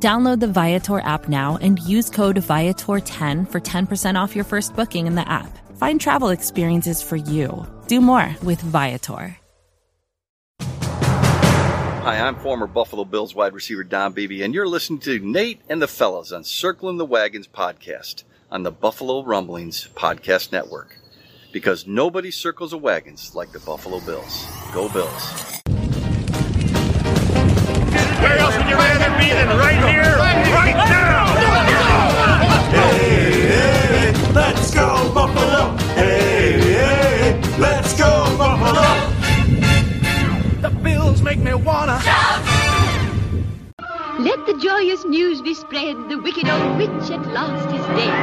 Download the Viator app now and use code Viator10 for 10% off your first booking in the app. Find travel experiences for you. Do more with Viator. Hi, I'm former Buffalo Bills wide receiver Don Beebe, and you're listening to Nate and the Fellas on Circling the Wagons podcast on the Buffalo Rumblings Podcast Network. Because nobody circles the wagons like the Buffalo Bills. Go Bills. Where else would you rather be than right here, right now? Hey, hey, let's go Buffalo. Hey, hey, let's go Buffalo. The Bills make me wanna. Let the joyous news be spread. The wicked old witch at last is dead.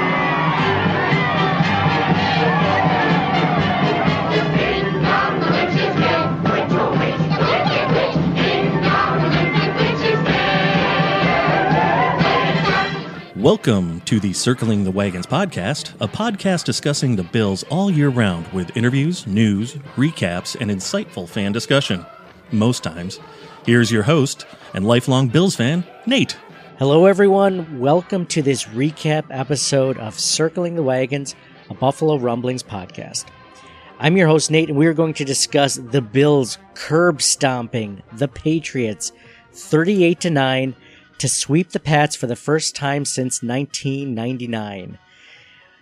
Welcome to the Circling the Wagons podcast, a podcast discussing the Bills all year round with interviews, news, recaps, and insightful fan discussion. Most times. Here's your host and lifelong Bills fan, Nate. Hello, everyone. Welcome to this recap episode of Circling the Wagons, a Buffalo Rumblings podcast. I'm your host, Nate, and we are going to discuss the Bills curb stomping the Patriots 38 to 9 to sweep the Pats for the first time since 1999.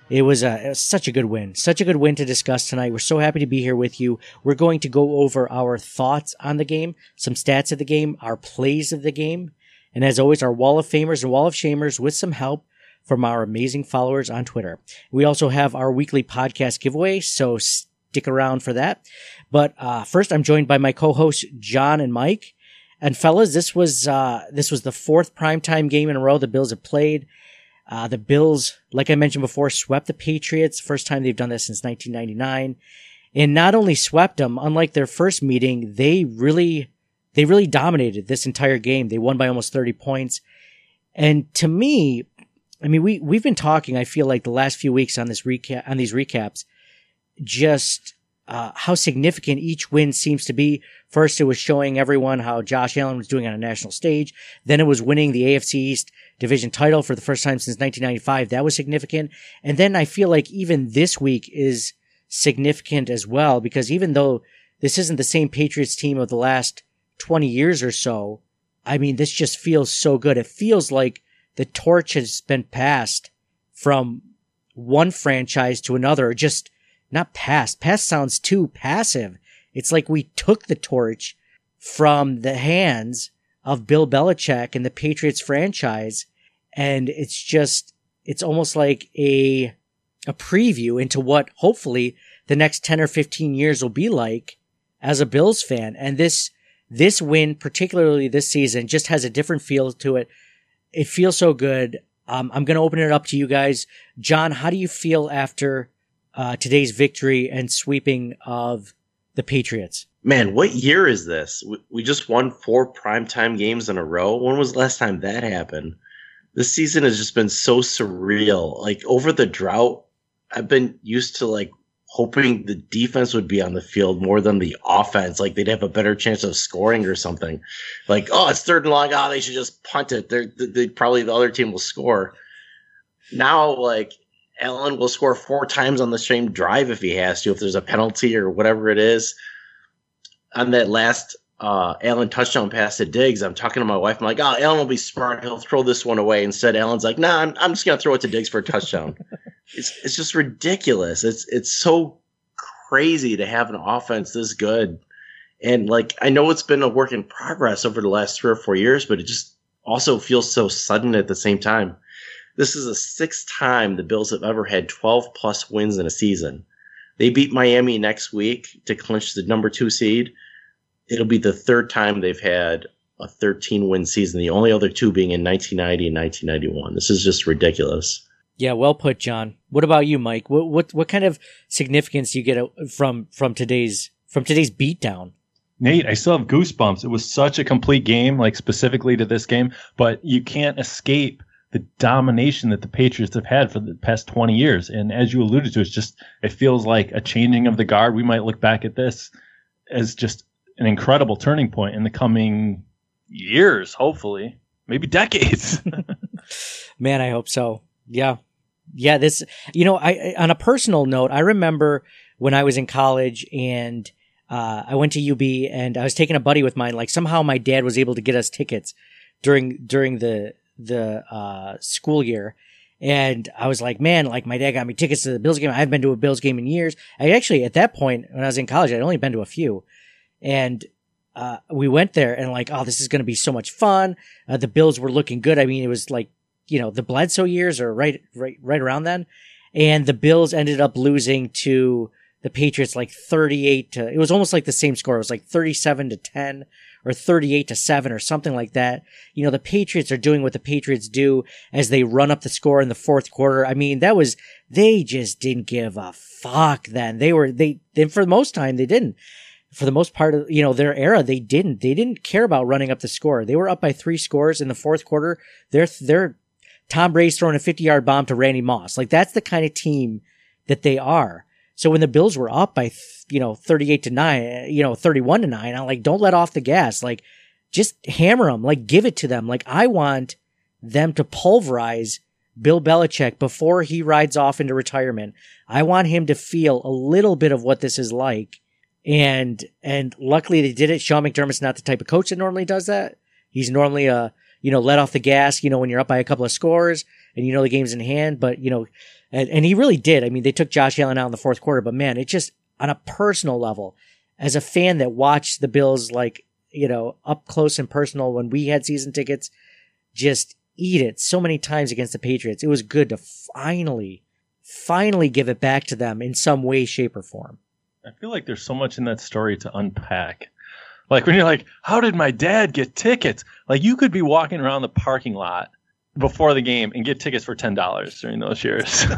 It was, a, it was such a good win. Such a good win to discuss tonight. We're so happy to be here with you. We're going to go over our thoughts on the game, some stats of the game, our plays of the game, and as always, our wall of famers and wall of shamers with some help from our amazing followers on Twitter. We also have our weekly podcast giveaway, so stick around for that. But uh, first, I'm joined by my co-hosts John and Mike. And fellas, this was uh, this was the fourth primetime game in a row the Bills have played. Uh, the Bills, like I mentioned before, swept the Patriots. First time they've done this since 1999, and not only swept them. Unlike their first meeting, they really they really dominated this entire game. They won by almost 30 points. And to me, I mean, we, we've been talking, I feel like the last few weeks on this recap, on these recaps, just, uh, how significant each win seems to be. First, it was showing everyone how Josh Allen was doing on a national stage. Then it was winning the AFC East division title for the first time since 1995. That was significant. And then I feel like even this week is significant as well, because even though this isn't the same Patriots team of the last 20 years or so, I mean, this just feels so good. It feels like the torch has been passed from one franchise to another. Just not passed. Passed sounds too passive. It's like we took the torch from the hands of Bill Belichick and the Patriots franchise. And it's just, it's almost like a, a preview into what hopefully the next 10 or 15 years will be like as a Bills fan. And this, this win, particularly this season, just has a different feel to it. It feels so good. Um, I'm going to open it up to you guys. John, how do you feel after uh, today's victory and sweeping of the Patriots? Man, what year is this? We- just won four primetime games in a row. When was the last time that happened? This season has just been so surreal. Like over the drought, I've been used to like hoping the defense would be on the field more than the offense. Like they'd have a better chance of scoring or something. Like, oh, it's third and long. Oh, they should just punt it. They're, they probably the other team will score. Now, like Allen will score four times on the same drive if he has to, if there's a penalty or whatever it is. On that last uh, Allen touchdown pass to Diggs, I'm talking to my wife. I'm like, oh, Allen will be smart. He'll throw this one away. Instead, Allen's like, nah, I'm, I'm just going to throw it to Diggs for a touchdown. it's, it's just ridiculous. It's, it's so crazy to have an offense this good. And like, I know it's been a work in progress over the last three or four years, but it just also feels so sudden at the same time. This is the sixth time the Bills have ever had 12 plus wins in a season. They beat Miami next week to clinch the number two seed. It'll be the third time they've had a 13 win season, the only other two being in 1990 and 1991. This is just ridiculous. Yeah, well put, John. What about you, Mike? What what what kind of significance do you get from from today's from today's beatdown? Nate, I still have goosebumps. It was such a complete game, like specifically to this game, but you can't escape the domination that the Patriots have had for the past 20 years. And as you alluded to, it's just, it feels like a changing of the guard. We might look back at this as just an incredible turning point in the coming years, hopefully, maybe decades. Man, I hope so. Yeah. Yeah, this you know, I on a personal note, I remember when I was in college and uh, I went to UB and I was taking a buddy with mine. Like somehow my dad was able to get us tickets during during the the uh, school year, and I was like, man, like my dad got me tickets to the Bills game. I haven't been to a Bills game in years. I actually at that point when I was in college, I'd only been to a few, and uh, we went there and like, oh, this is going to be so much fun. Uh, the Bills were looking good. I mean, it was like you know the Bledsoe years or right right right around then, and the Bills ended up losing to the Patriots like 38 to it was almost like the same score. It was like 37 to 10 or 38 to 7 or something like that. You know, the Patriots are doing what the Patriots do as they run up the score in the fourth quarter. I mean, that was they just didn't give a fuck then. They were they then for the most time they didn't. For the most part of you know their era, they didn't. They didn't care about running up the score. They were up by three scores in the fourth quarter. They're they're Tom Brady's throwing a 50 yard bomb to Randy Moss. Like that's the kind of team that they are. So when the Bills were up by, you know, 38 to 9, you know, 31 to 9, I'm like, don't let off the gas. Like, just hammer them. Like, give it to them. Like, I want them to pulverize Bill Belichick before he rides off into retirement. I want him to feel a little bit of what this is like. And, and luckily they did it. Sean McDermott's not the type of coach that normally does that. He's normally a, you know, let off the gas, you know, when you're up by a couple of scores and you know the game's in hand, but you know, and, and he really did. I mean, they took Josh Allen out in the fourth quarter, but man, it just on a personal level, as a fan that watched the Bills like, you know, up close and personal when we had season tickets, just eat it so many times against the Patriots. It was good to finally, finally give it back to them in some way, shape, or form. I feel like there's so much in that story to unpack. Like when you're like, how did my dad get tickets? Like you could be walking around the parking lot before the game and get tickets for ten dollars during those years.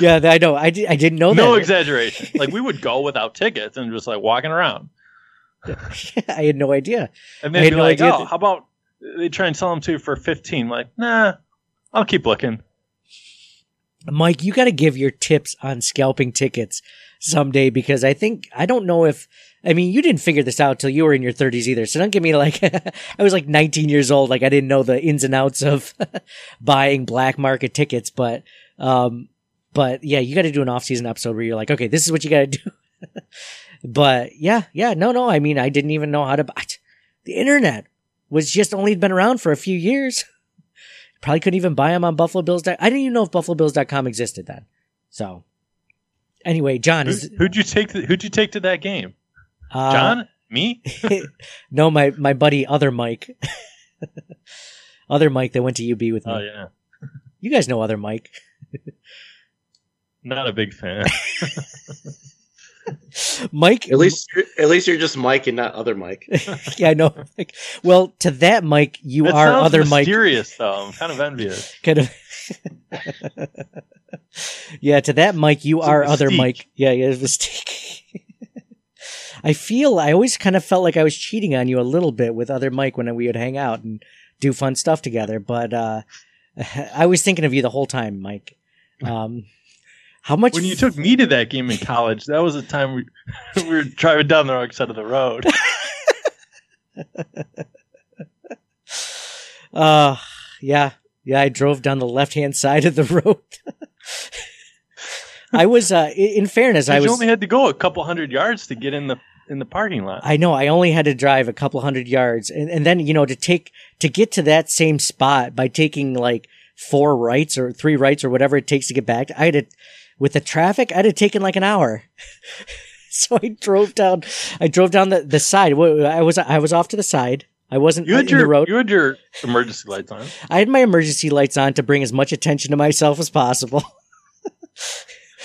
yeah, I know. I, di- I didn't know that. no that. exaggeration. Like we would go without tickets and just like walking around. I had no idea. And I they'd had be no like, idea oh, that- how about they try and sell them to you for 15? like, nah, I'll keep looking. Mike, you got to give your tips on scalping tickets someday because I think I don't know if I mean you didn't figure this out till you were in your 30s either. So don't give me like I was like 19 years old, like I didn't know the ins and outs of buying black market tickets, but um but yeah, you got to do an off-season episode where you're like, okay, this is what you got to do. but yeah, yeah, no, no, I mean I didn't even know how to buy the internet was just only been around for a few years. Probably couldn't even buy them on Buffalo Bills. I didn't even know if BuffaloBills.com existed then. So, anyway, John Who, is who'd you take? To, who'd you take to that game? Uh, John? Me? no, my my buddy, other Mike, other Mike that went to UB with me. Oh yeah, You guys know other Mike. not a big fan. Mike, At least, you're- at least you're just Mike and not other Mike. yeah, I know. Mike. Well, to that Mike, you That are sounds other Mike. mysterious, though. I'm kind of envious. Kind of. yeah, to that Mike, you It's are other. Mike. Yeah, yeah, it's a mistake. I feel I always kind of felt like I was cheating on you a little bit with other Mike when we would hang out and do fun stuff together. But uh, I was thinking of you the whole time, Mike. Um, how much? When you took me to that game in college, that was the time we, we were driving down the wrong side of the road. Uh, yeah, yeah. I drove down the left hand side of the road. I was, uh, in fairness, I you was. only had to go a couple hundred yards to get in the in the parking lot. I know I only had to drive a couple hundred yards, and, and then you know to take to get to that same spot by taking like four rights or three rights or whatever it takes to get back. I had to, with the traffic, I'd have taken like an hour. so I drove down. I drove down the, the side. I was I was off to the side. I wasn't you in had your the road. you had your emergency lights on. I had my emergency lights on to bring as much attention to myself as possible.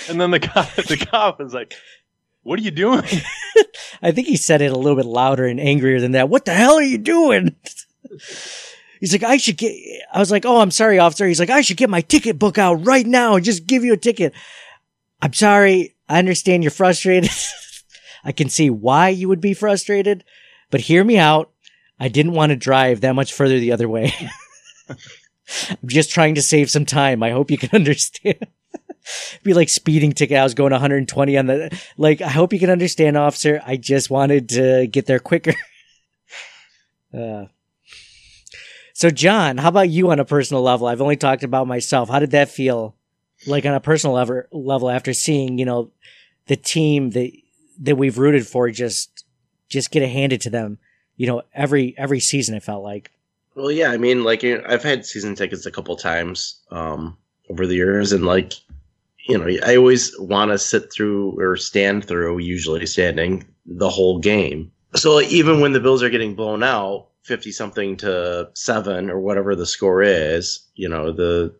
And then the cop, the cop was like, "What are you doing?" I think he said it a little bit louder and angrier than that. What the hell are you doing? He's like, I should get, I was like, oh, I'm sorry, officer. He's like, I should get my ticket book out right now and just give you a ticket. I'm sorry. I understand you're frustrated. I can see why you would be frustrated, but hear me out. I didn't want to drive that much further the other way. I'm just trying to save some time. I hope you can understand. Be like speeding ticket. I was going 120 on the, like, I hope you can understand, officer. I just wanted to get there quicker. uh, so John, how about you on a personal level? I've only talked about myself. How did that feel? Like on a personal level, level after seeing, you know, the team that, that we've rooted for just, just get it handed to them, you know, every, every season it felt like. Well, yeah, I mean, like I've had season tickets a couple times um, over the years, and like you know, I always want to sit through or stand through, usually standing the whole game. So even when the Bills are getting blown out, fifty something to seven or whatever the score is, you know, the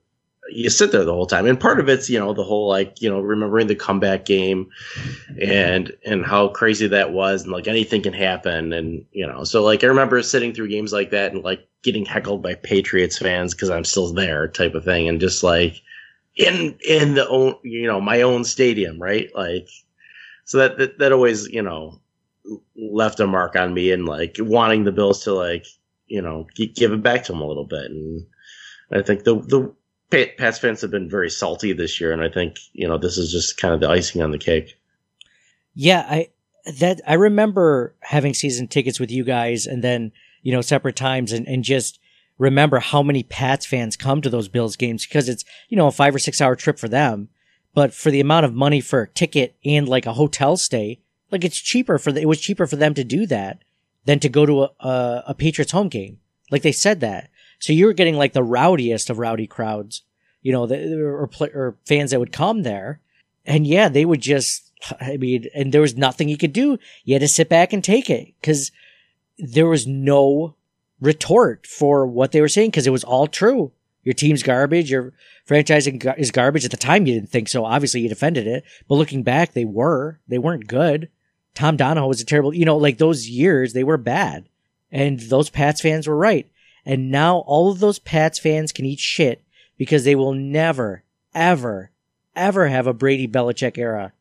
you sit there the whole time. And part of it's, you know, the whole like, you know, remembering the comeback game and and how crazy that was and like anything can happen and you know, so like I remember sitting through games like that and like getting heckled by Patriots fans because I'm still there type of thing and just like in in the own you know, my own stadium, right? Like so that that, that always, you know, left a mark on me and like wanting the Bills to like, you know, give it back to them a little bit and I think the the Pats fans have been very salty this year, and I think you know this is just kind of the icing on the cake. Yeah, I that I remember having season tickets with you guys and then, you know, separate times and, and just remember how many Pats fans come to those Bills games because it's, you know, a five or six hour trip for them. But for the amount of money for a ticket and like a hotel stay, like it's cheaper for the, it was cheaper for them to do that than to go to a, a, a Patriots home game. Like they said that. So you were getting like the rowdiest of rowdy crowds, you know, the, or, or fans that would come there. And yeah, they would just, I mean, and there was nothing you could do. You had to sit back and take it because there was no retort for what they were saying because it was all true. Your team's garbage. Your franchise is garbage. At the time, you didn't think so. Obviously, you defended it. But looking back, they were. They weren't good. Tom Donahoe was a terrible, you know, like those years, they were bad. And those Pats fans were right. And now all of those Pats fans can eat shit because they will never, ever, ever have a Brady Belichick era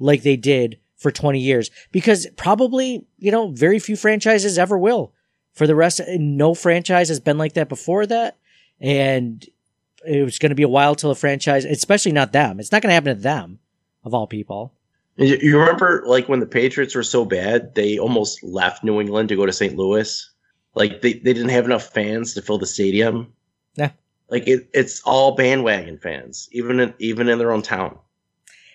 like they did for 20 years. Because probably, you know, very few franchises ever will. For the rest, no franchise has been like that before that. And it was going to be a while till a franchise, especially not them. It's not going to happen to them, of all people. You remember, like when the Patriots were so bad, they almost left New England to go to St. Louis. Like they, they didn't have enough fans to fill the stadium. Yeah. Like it, it's all bandwagon fans, even in, even in their own town.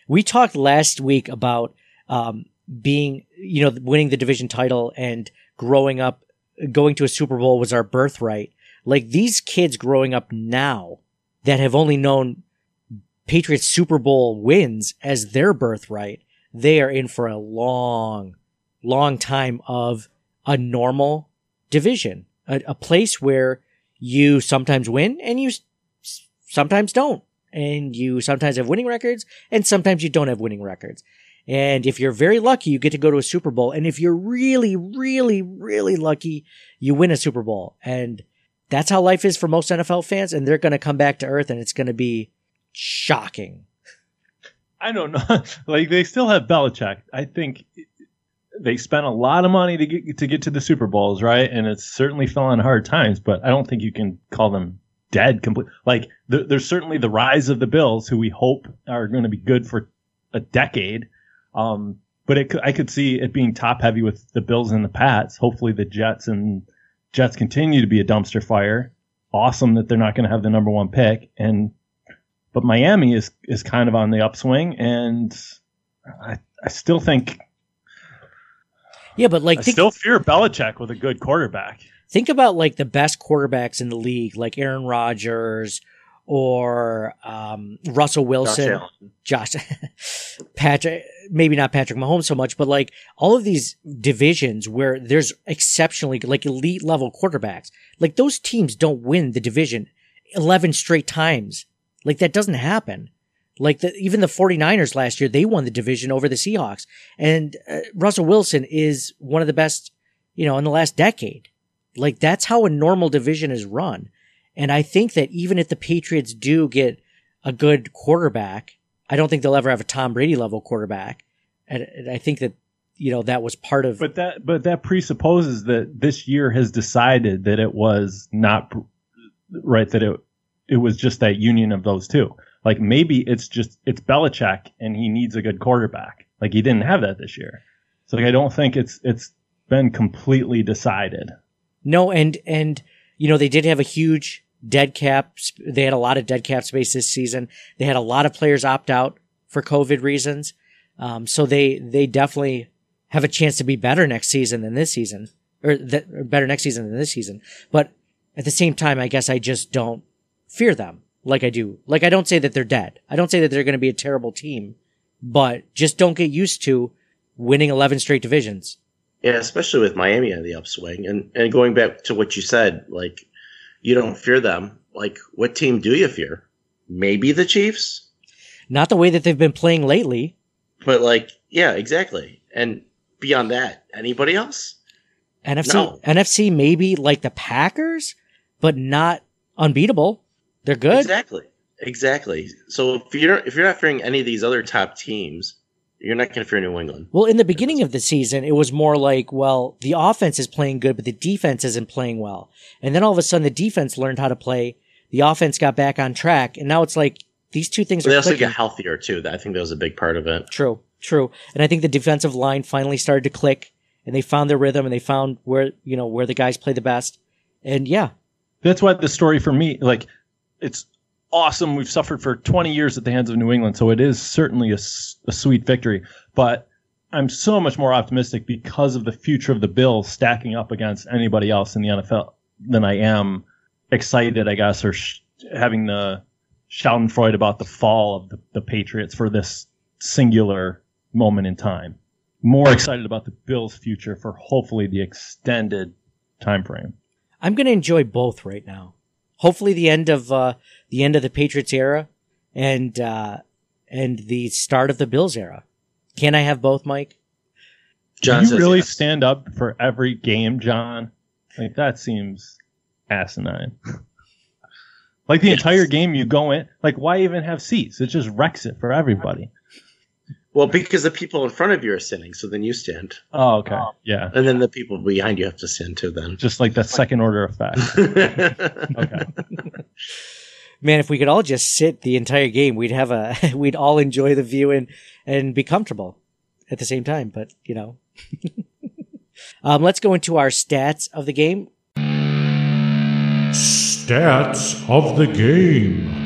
We talked last week about um, being, you know, winning the division title and growing up, going to a Super Bowl was our birthright. Like these kids growing up now that have only known Patriots Super Bowl wins as their birthright, they are in for a long, long time of a normal division, a, a place where you sometimes win and you s- sometimes don't. And you sometimes have winning records and sometimes you don't have winning records. And if you're very lucky, you get to go to a Super Bowl. And if you're really, really, really lucky, you win a Super Bowl. And that's how life is for most NFL fans. And they're going to come back to earth and it's going to be shocking. I don't know. like they still have Belichick. I think they spent a lot of money to get to get to the Super Bowls, right? And it's certainly fell on hard times. But I don't think you can call them dead. Complete. Like th- there's certainly the rise of the Bills, who we hope are going to be good for a decade. Um, but it, I could see it being top heavy with the Bills and the Pats. Hopefully the Jets and Jets continue to be a dumpster fire. Awesome that they're not going to have the number one pick. And but Miami is is kind of on the upswing, and I I still think Yeah, but like I think, still fear Belichick with a good quarterback. think about like the best quarterbacks in the league, like Aaron Rodgers or um, Russell Wilson, Allen. Josh, Patrick, maybe not Patrick Mahomes so much, but like all of these divisions where there's exceptionally like elite level quarterbacks, like those teams don't win the division 11 straight times. Like that doesn't happen. Like the, even the 49ers last year, they won the division over the Seahawks. And uh, Russell Wilson is one of the best, you know, in the last decade. Like that's how a normal division is run. And I think that even if the Patriots do get a good quarterback, I don't think they'll ever have a Tom Brady level quarterback. And, and I think that, you know, that was part of, But that but that presupposes that this year has decided that it was not right that it it was just that union of those two. Like maybe it's just it's Belichick and he needs a good quarterback. Like he didn't have that this year. So like I don't think it's it's been completely decided. No, and and you know they did have a huge dead cap. They had a lot of dead cap space this season. They had a lot of players opt out for COVID reasons. Um, so they they definitely have a chance to be better next season than this season, or, th- or better next season than this season. But at the same time, I guess I just don't fear them like I do. Like I don't say that they're dead. I don't say that they're going to be a terrible team, but just don't get used to winning eleven straight divisions. Yeah, especially with Miami on the upswing. And and going back to what you said, like you don't fear them. Like what team do you fear? Maybe the Chiefs? Not the way that they've been playing lately. But like, yeah, exactly. And beyond that, anybody else? NFC No. NFC maybe like the Packers, but not unbeatable. They're good. Exactly. Exactly. So if you're if you're not fearing any of these other top teams, you're not going to fear New England. Well, in the beginning of the season, it was more like, well, the offense is playing good, but the defense isn't playing well. And then all of a sudden, the defense learned how to play. The offense got back on track, and now it's like these two things They are also clicking. get healthier too. I think that was a big part of it. True, true. And I think the defensive line finally started to click, and they found their rhythm, and they found where you know where the guys play the best. And yeah, That's what the story for me like it's awesome. We've suffered for 20 years at the hands of New England, so it is certainly a sweet victory. But I'm so much more optimistic because of the future of the Bills stacking up against anybody else in the NFL than I am excited, I guess, or sh- having the Schadenfreude about the fall of the, the Patriots for this singular moment in time. More excited about the Bills' future for hopefully the extended time frame. I'm going to enjoy both right now. Hopefully, the end of uh, the end of the Patriots era, and uh, and the start of the Bills era. Can I have both, Mike? John Do you really yes. stand up for every game, John? Like that seems asinine. like the Yes. entire game you go in, like why even have seats? It just wrecks it for everybody. Well, because the people in front of you are sitting, so then you stand, Oh, okay. Yeah. and then the people behind you have to stand too. Then. Just like that second order effect. Okay. Man, if we could all just sit the entire game, we'd have a we'd all enjoy the view and and be comfortable at the same time. But you know, um, let's go into our stats of the game. Stats of the game.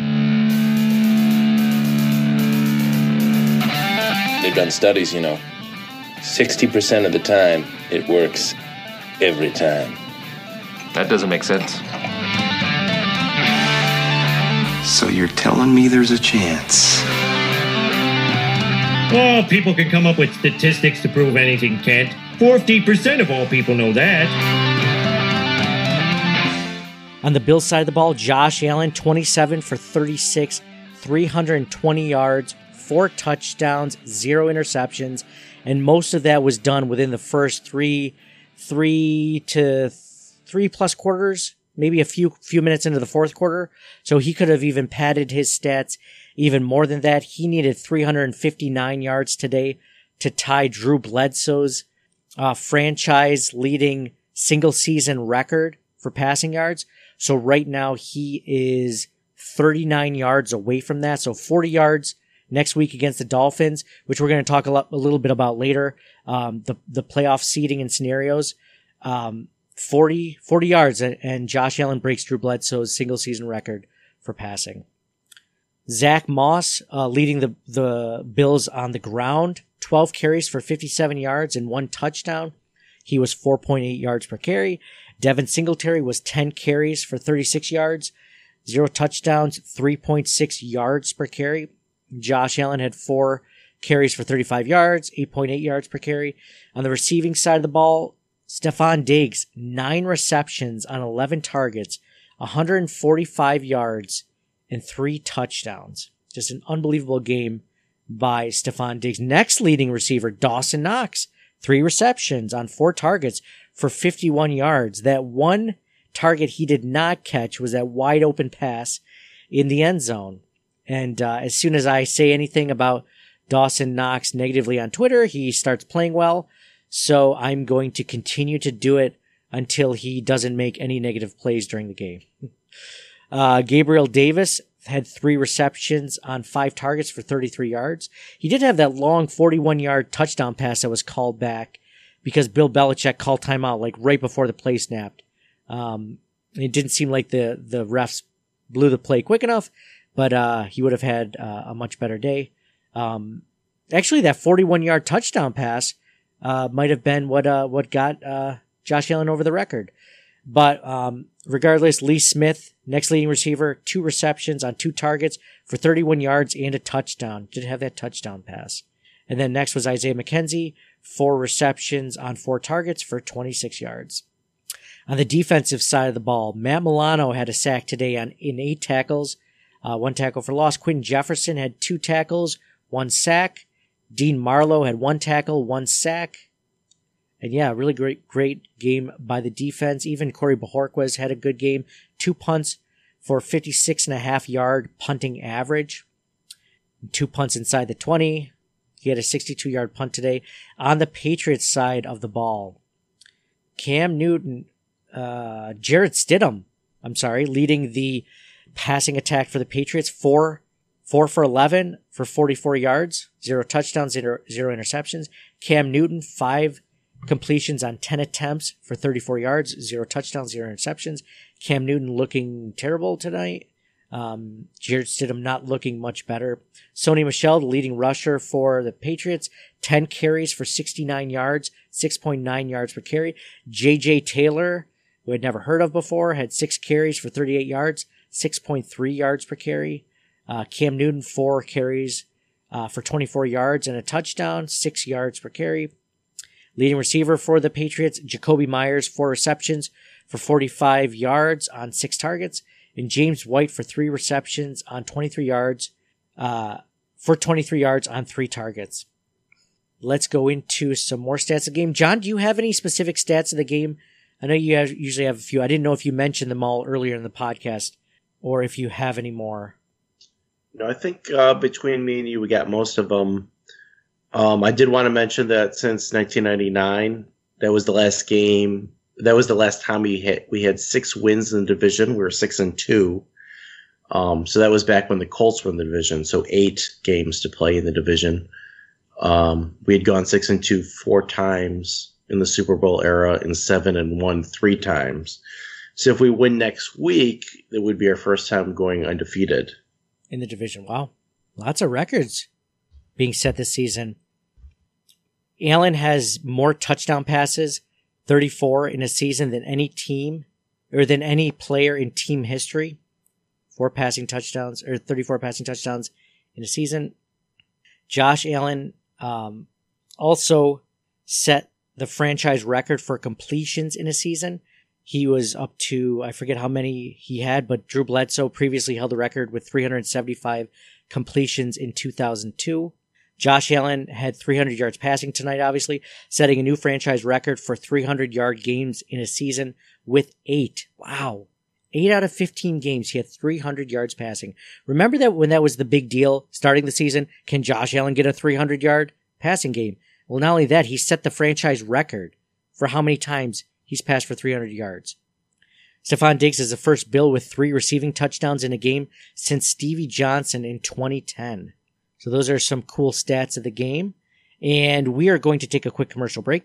They've done studies, you know. 60% of the time, it works every time. That doesn't make sense. So you're telling me there's a chance? Oh, people can come up with statistics to prove anything, Kent. 40% of all people know that. On the Bills side of the ball, Josh Allen, 27 for 36, 320 yards, four touchdowns, zero interceptions, and most of that was done within the first three, three to three plus quarters, maybe a few few minutes into the fourth quarter. So he could have even padded his stats even more than that. He needed 359 yards today to tie Drew Bledsoe's uh, franchise leading single season record for passing yards. So right now he is 39 yards away from that. So 40 yards next week against the Dolphins, which we're going to talk a, lot, a little bit about later. Um, the, the playoff seeding and scenarios. Um, 40, 40 yards and, Josh Allen breaks Drew Bledsoe's single season record for passing. Zach Moss, uh, leading the, the Bills on the ground, 12 carries for 57 yards and one touchdown. He was 4.8 yards per carry. Devin Singletary was 10 carries for 36 yards, zero touchdowns, 3.6 yards per carry. Josh Allen had four carries for 35 yards, 8.8 yards per carry. On the receiving side of the ball, Stefon Diggs, nine receptions on 11 targets, 145 yards, and three touchdowns. Just an unbelievable game by Stefon Diggs. Next leading receiver, Dawson Knox, three receptions on four targets for 51 yards. That one target he did not catch was that wide open pass in the end zone. And uh, as soon as I say anything about Dawson Knox negatively on Twitter, he starts playing well. So I'm going to continue to do it until he doesn't make any negative plays during the game. Uh, Gabriel Davis had three receptions on five targets for 33 yards. He did have that long 41 yard touchdown pass that was called back because Bill Belichick called timeout like right before the play snapped. Um, it didn't seem like the, the refs blew the play quick enough, but, uh, he would have had uh, a much better day. Um, actually that 41 yard touchdown pass, uh, might have been what, uh, what got, uh, Josh Allen over the record. But, um, regardless, Lee Smith, next leading receiver, two receptions on two targets for 31 yards and a touchdown. Didn't have that touchdown pass. And then next was Isaiah McKenzie, four receptions on four targets for 26 yards. On the defensive side of the ball, Matt Milano had a sack today on in eight tackles, uh, one tackle for loss. Quinn Jefferson had two tackles, one sack. Dean Marlowe had one tackle, one sack. And yeah, really great, great game by the defense. Even Corey Bojorquez had a good game. Two punts for 56 and a half yard punting average. Two punts inside the 20. He had a 62 yard punt today. On the Patriots side of the ball, Cam Newton, uh, Jarrett Stidham, I'm sorry, leading the passing attack for the Patriots. Four, four for 11 for 44 yards, zero touchdowns, zero, zero interceptions. Cam Newton, five completions on 10 attempts for 34 yards, zero touchdowns, zero interceptions. Cam Newton looking terrible tonight. Um, Jarrett Stidham not looking much better. Sony Michel, the leading rusher for the Patriots, 10 carries for 69 yards, 6.9 yards per carry. JJ Taylor, who I'd never heard of before, had six carries for 38 yards, 6.3 yards per carry. Uh, Cam Newton, four carries, uh, for 24 yards and a touchdown, six yards per carry. Leading receiver for the Patriots, Jakobi Meyers, four receptions for 45 yards on six targets, and James White for three receptions on 23 yards, uh, for 23 yards on three targets. Let's go into some more stats of the game. John, do you have any specific stats of the game? I know you have, usually have a few. I didn't know if you mentioned them all earlier in the podcast or if you have any more. No, I think uh, between me and you, we got most of them. Um, I did want to mention that since 1999, that was the last game. That was the last time we hit. we had six wins in the division. We were six and two. Um, so that was back when the Colts were in the division. So eight games to play in the division. Um, we had gone six and two four times in the Super Bowl era, and seven and one three times. So if we win next week, it would be our first time going undefeated in the division. Wow. Lots of records being set this season. Allen has more touchdown passes, 34 in a season than any team or than any player in team history. Four passing touchdowns or 34 passing touchdowns in a season. Josh Allen, um, also set the franchise record for completions in a season. He was up to, I forget how many he had, but Drew Bledsoe previously held the record with 375 completions in 2002. Josh Allen had 300 yards passing tonight, obviously, setting a new franchise record for 300 yard games in a season with eight. Wow. Eight out of 15 games, he had 300 yards passing. Remember that when that was the big deal starting the season? Can Josh Allen get a 300 yard passing game? Well, not only that, he set the franchise record for how many times he's passed for 300 yards. Stefon Diggs is the first Bill with three receiving touchdowns in a game since Stevie Johnson in 2010. So those are some cool stats of the game. And we are going to take a quick commercial break.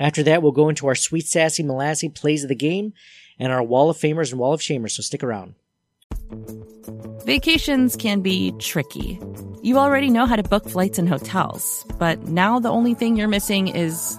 After that, we'll go into our sweet sassy molassy plays of the game and our wall of famers and wall of shamers. So stick around. Vacations can be tricky. You already know how to book flights and hotels, but now the only thing you're missing is,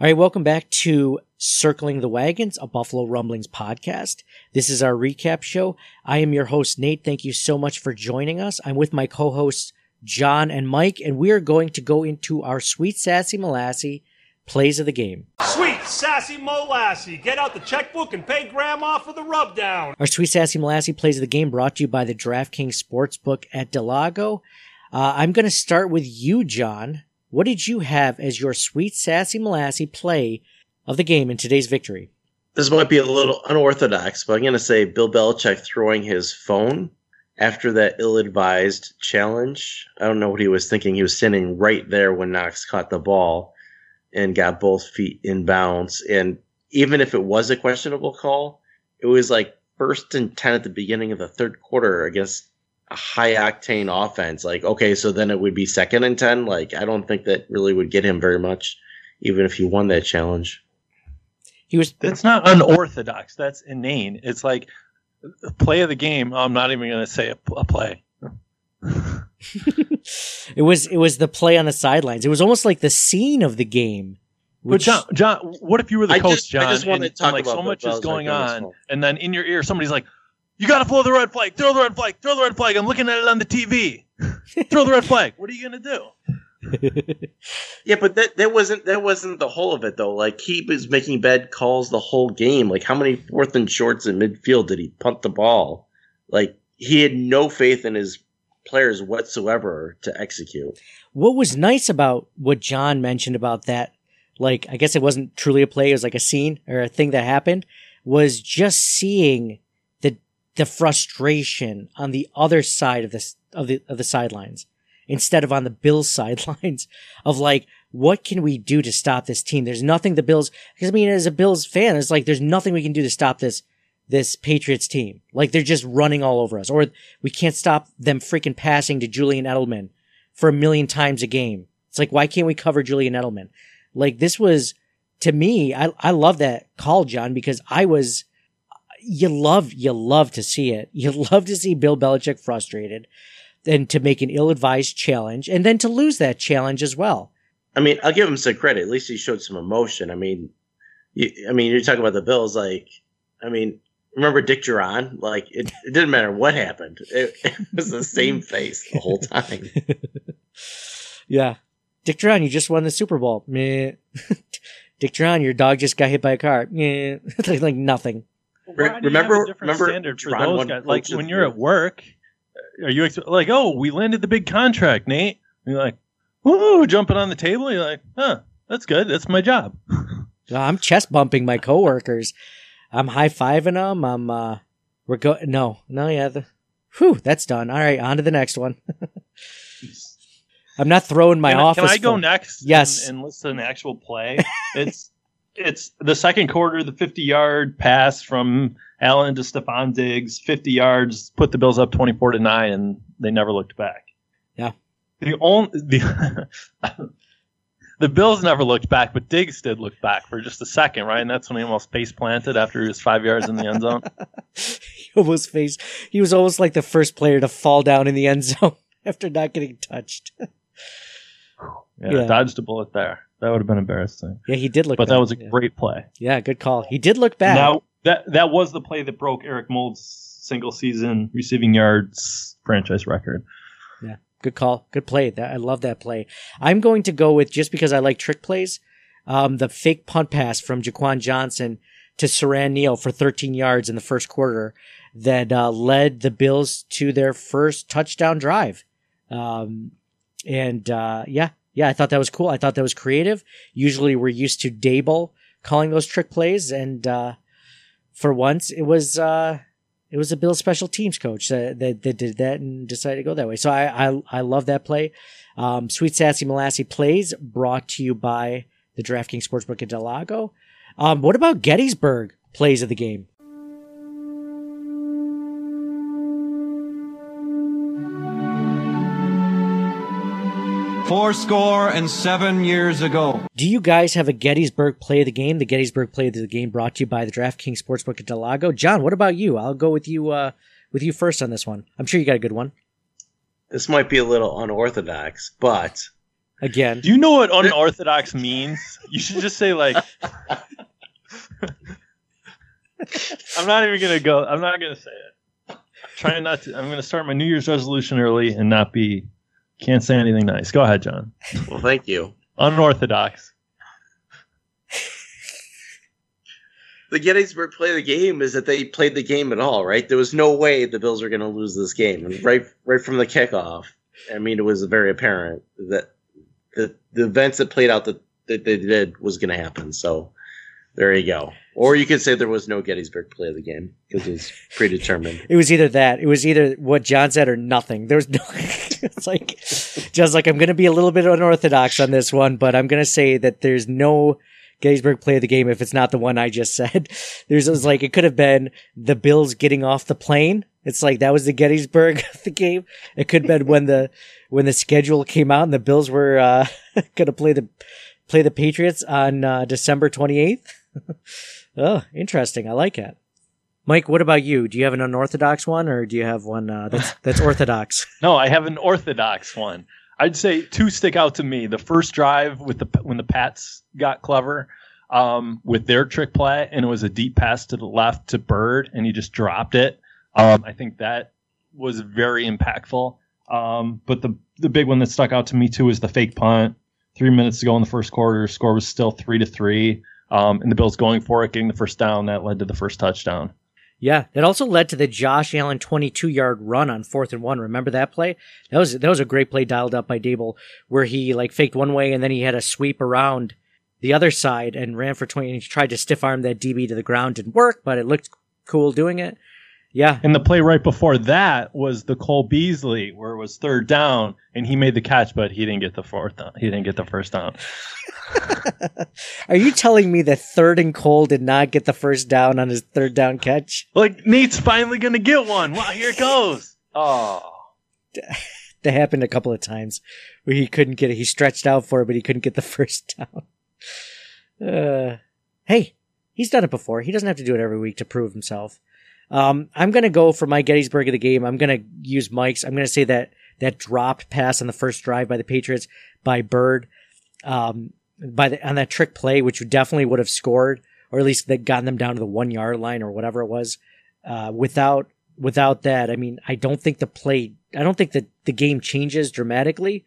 All right, welcome back to Circling the Wagons, a Buffalo Rumblings podcast. This is our recap show. I am your host, Nate. Thank you so much for joining us. I'm with my co-hosts, John and Mike, and we are going to go into our sweet sassy molassy plays of the game. Sweet sassy molassy, get out the checkbook and pay grandma for the rubdown. Our sweet sassy molassy plays of the game brought to you by the DraftKings Sportsbook at del Lago. Uh, I'm going to start with you, John. What did you have as your sweet sassy molassy play of the game in today's victory? This might be a little unorthodox, but I'm going to say Bill Belichick throwing his phone after that ill-advised challenge. I don't know what he was thinking. He was standing right there when Knox caught the ball and got both feet in bounds. And even if it was a questionable call, it was like first and 10 at the beginning of the third quarter against high octane offense. Like, okay, so then it would be second and 10. Like, I don't think that really would get him very much, even if he won that challenge. He was. That's not unorthodox. That's inane. It's like play of the game. I'm not even going to say a, a play. it was it was the play on the sidelines. It was almost like the scene of the game. But John, John, what if you were the I coach, just- I John? just wanted and, to talk and, like about so much is going on his on, phone. and then in your ear, somebody's like, "You got to throw the red flag. Throw the red flag. Throw the red flag. I'm looking at it on the TV. throw the red flag. What are you gonna do?" Yeah, but that that wasn't that wasn't the whole of it though. Like he was making bad calls the whole game. Like how many fourth and shorts in midfield did he punt the ball? Like he had no faith in his players whatsoever to execute. What was nice about what John mentioned about that, like I guess it wasn't truly a play, it was like a scene or a thing that happened, was just seeing the the frustration on the other side of this of the of the sidelines instead of on the Bills sidelines of like what can we do to stop this team? There's nothing the Bills because I mean as a Bills fan, it's like there's nothing we can do to stop this this Patriots team. Like they're just running all over us. Or we can't stop them freaking passing to Julian Edelman for a million times a game. It's like, why can't we cover Julian Edelman? Like this was, to me, I, I love that call, John, because I was, you love, you love to see it. You love to see Bill Belichick frustrated and to make an ill-advised challenge and then to lose that challenge as well. I mean, I'll give him some credit. At least he showed some emotion. I mean, you, I mean, you're talking about the Bills. Like, I mean, remember Dick Jauron? Like, it, it didn't matter what happened. It, it was the same face the whole time. Yeah. Dick Jauron, you just won the Super Bowl. Meh. Dick Jauron, your dog just got hit by a car. Meh. like, like nothing. Re- Why do you remember- have a different remember standard for Tron those guys? Like when you're at work, are you ex- like, "Oh, we landed the big contract, Nate"? And you're like, "Woo!" Jumping on the table. You're like, "Huh, that's good. That's my job." I'm chest bumping my coworkers. I'm high fiving them. I'm, uh, we're go, no, no, yeah. The, whew, that's done. All right. On to the next one. I'm not throwing my can, I- office. Can I go phone- next? Yes. And, and list an actual play. it's it's the second quarter, the 50 yard pass from Allen to Stefon Diggs, 50 yards, put the Bills up 24 to nine, and they never looked back. Yeah. The only the the Bills never looked back, but Diggs did look back for just a second, right? And that's when he almost face planted after he was five yards in the end zone. he almost faced, he was almost like the first player to fall down in the end zone after not getting touched. Yeah, Yeah. dodged a bullet there. That would have been embarrassing. Yeah, he did look But that was a yeah. great play. Yeah, good call. He did look bad. Now that that was the play that broke Eric Moulds' single season receiving yards franchise record. Yeah, good call. Good play. That I love that play. I'm going to go with just because I like trick plays, um, the fake punt pass from Jaquan Johnson to Siran Neal for 13 yards in the first quarter that uh, led the Bills to their first touchdown drive. Um, and uh, yeah, yeah, I thought that was cool. I thought that was creative. Usually we're used to Daboll calling those trick plays, and uh, for once it was uh, it was a Bill special teams coach that, that, that did that and decided to go that way. So I I, I love that play. Um, Sweet Sassy Molassy plays brought to you by the DraftKings Sportsbook at del Lago. Um, what about Gettysburg plays of the game? Four score and seven years ago. Do you guys have a Gettysburg play of the game? The Gettysburg play of the game brought to you by the DraftKings Sportsbook at del Lago. John, what about you? I'll go with you. Uh, with you first on this one. I'm sure you got a good one. This might be a little unorthodox, but again, Do you know what unorthodox means? You should just say like. I'm not even gonna go. I'm not gonna say it. Trying not to. I'm gonna start my New Year's resolution early and not be. Can't say anything nice. Go ahead, John. well, thank you. Unorthodox. The Gettysburg play of the game is that they played the game at all, right? There was no way the Bills were going to lose this game, and right, right from the kickoff. I mean, it was very apparent that the the events that played out that, that they did was going to happen. So there you go. Or you could say there was no Gettysburg play of the game because it was predetermined. It was either that. It was either what John said or nothing. There was no. it's like, just like I'm going to be a little bit unorthodox on this one, but I'm going to say that there's no Gettysburg play of the game if it's not the one I just said. There's it was like it could have been the Bills getting off the plane. It's like that was the Gettysburg of the game. It could have been when the when the schedule came out and the Bills were uh, going to play the play the Patriots on uh, December 28th. Oh, interesting. I like it. Mike, what about you? Do you have an unorthodox one, or do you have one uh, that's that's orthodox? No, I have an orthodox one. I'd say two stick out to me. The first drive with the when the Pats got clever um, with their trick play, and it was a deep pass to the left to Byrd, and he just dropped it. Um, I think that was very impactful. Um, but the the big one that stuck out to me too is the fake punt. Three minutes to go in the first quarter, score was still three to three, um, and the Bills going for it, getting the first down. That led to the first touchdown. Yeah, that also led to the Josh Allen 22 yard run on fourth and one. Remember that play? That was that was a great play dialed up by Daboll, where he like faked one way and then he had a sweep around the other side and ran for 20. And he tried to stiff arm that DB to the ground. Didn't work, but it looked cool doing it. Yeah, And the play right before that was the Cole Beasley, where it was third down, and he made the catch, but he didn't get the fourth down. He didn't get the first down. Are you telling me that third and Cole did not get the first down on his third down catch? Like Nate's finally gonna get one. Wow, here it goes. Oh, That happened a couple of times where he couldn't get it. He stretched out for it, but he couldn't get the first down. Uh, hey, he's done it before. He doesn't have to do it every week to prove himself. Um, I'm gonna go for my Gettysburg of the game. I'm gonna use Mike's. I'm gonna say that that dropped pass on the first drive by the Patriots by Byrd, um, by the on that trick play, which definitely would have scored, or at least that gotten them down to the one yard line or whatever it was. Uh, without without that, I mean, I don't think the play. I don't think that the game changes dramatically,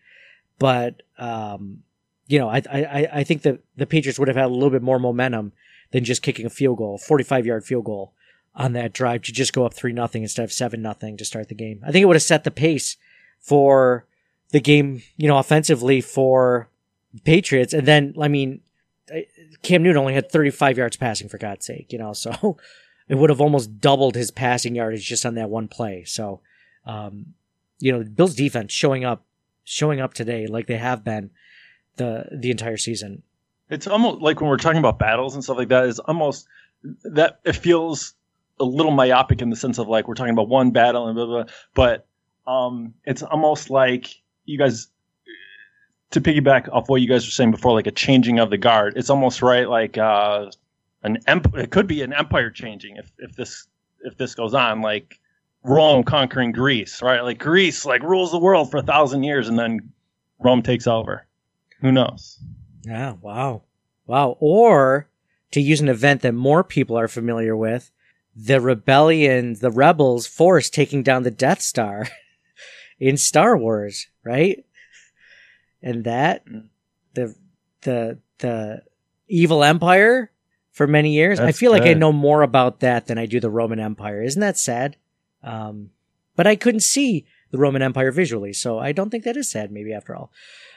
but um, you know, I I I think that the Patriots would have had a little bit more momentum than just kicking a field goal, 45 yard field goal on that drive to just go up three nothing instead of seven nothing to start the game. I think it would have set the pace for the game, you know, offensively for Patriots. And then, I mean, Cam Newton only had 35 yards passing for God's sake, you know, so it would have almost doubled his passing yardage just on that one play. So, um, you know, Bill's defense showing up, showing up today like they have been the the entire season. it's almost like when we're talking about battles and stuff like that. Is almost that it feels a little myopic in the sense of like we're talking about one battle and blah blah. blah but um, it's almost like you guys to piggyback off what you guys were saying before, like a changing of the guard. It's almost right, like uh, an emp- It could be an empire changing if if this if this goes on, like Rome conquering Greece, right? Like Greece like rules the world for a thousand years, and then Rome takes over. Who knows? Yeah, wow. Wow. Or to use an event that more people are familiar with, the rebellion, the rebels force taking down the Death Star in Star Wars, right? And that the the the evil empire for many years. I That's feel like I know more about that than I do the Roman Empire. Isn't that sad? Um, but I couldn't see the Roman Empire visually, so I don't think that is sad. Maybe after all,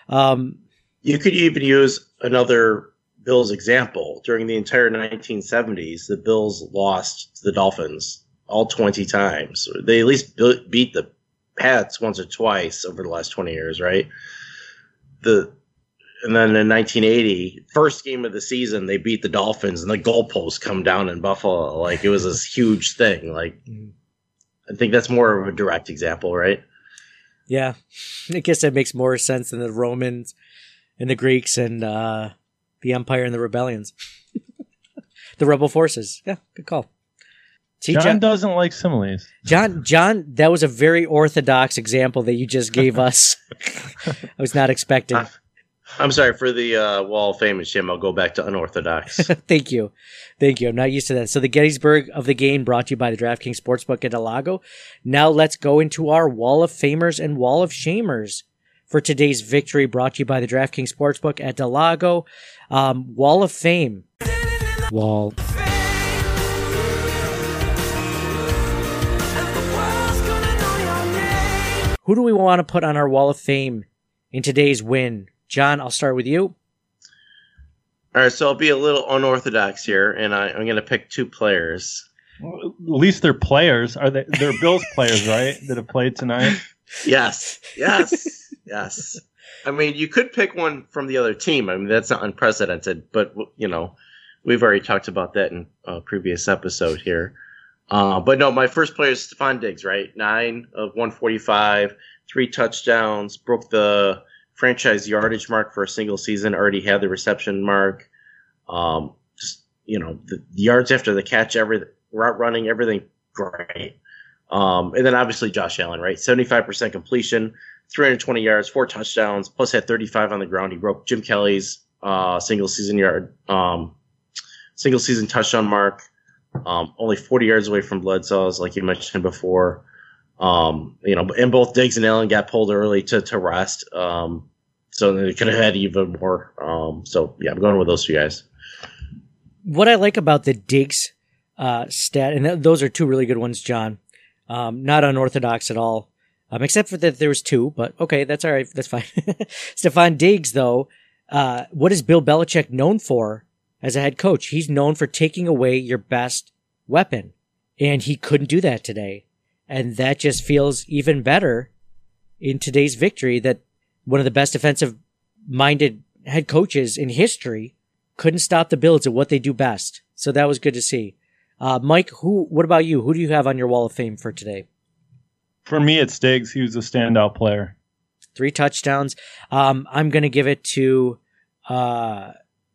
um, You could even use another Bills example. During the entire 1970s, the Bills lost to the Dolphins all 20 times. They at least beat the Pats once or twice over the last 20 years, right? The and then in 1980, first game of the season, they beat the Dolphins, and the goalposts come down in Buffalo. Like it was this huge thing. Like I think that's more of a direct example, right? Yeah, I guess that makes more sense than the Romans and the Greeks and uh, the Empire and the rebellions, the rebel forces. Yeah, good call. See, John doesn't like similes. John, John, that was a very orthodox example that you just gave us. I was not expecting. I'm sorry for the uh, Wall of Fame and shame. I'll go back to unorthodox. Thank you. Thank you. I'm not used to that. So the Gettysburg of the game brought to you by the DraftKings Sportsbook at del Lago. Now let's go into our Wall of Famers and Wall of Shamers for today's victory brought to you by the DraftKings Sportsbook at del Lago. Um, Wall of Fame. Wall. Who do we want to put on our Wall of Fame in today's win? John, I'll start with you. All right, so I'll be a little unorthodox here, and I, I'm going to pick two players. At least they're players. Are they? They're Bills players, right? That have played tonight. Yes, yes, yes. I mean, you could pick one from the other team. I mean, that's not unprecedented, but you know, we've already talked about that in a previous episode here. Uh, but no, my first player is Stefon Diggs, right? Nine of 145, three touchdowns, broke the franchise yardage mark for a single season, already had the reception mark. Um, just, you know, the, the yards after the catch, everything, route running, everything great. Um, and then obviously Josh Allen, right? 75% completion, 320 yards, four touchdowns, plus had 35 on the ground. He broke Jim Kelly's uh, single season yard, um, single season touchdown mark. Um, only 40 yards away from Bledsoe's, like you mentioned before. Um, you know, and both Diggs and Allen got pulled early to, to rest. Um, so they could have had even more. Um, so yeah, I'm going with those two guys. What I like about the Diggs uh, stat, and th- those are two really good ones, John. Um, not unorthodox at all, um, except for that there was two, but okay, that's all right. That's fine. Stefon Diggs, though, uh, what is Bill Belichick known for as a head coach? He's known for taking away your best weapon, and he couldn't do that today. And that just feels even better in today's victory that one of the best defensive minded head coaches in history couldn't stop the Bills at what they do best. So that was good to see. Uh, Mike, who, what about you? Who do you have on your wall of fame for today? For me, it's Diggs. He was a standout player. Three touchdowns. Um, I'm going to give it to, uh,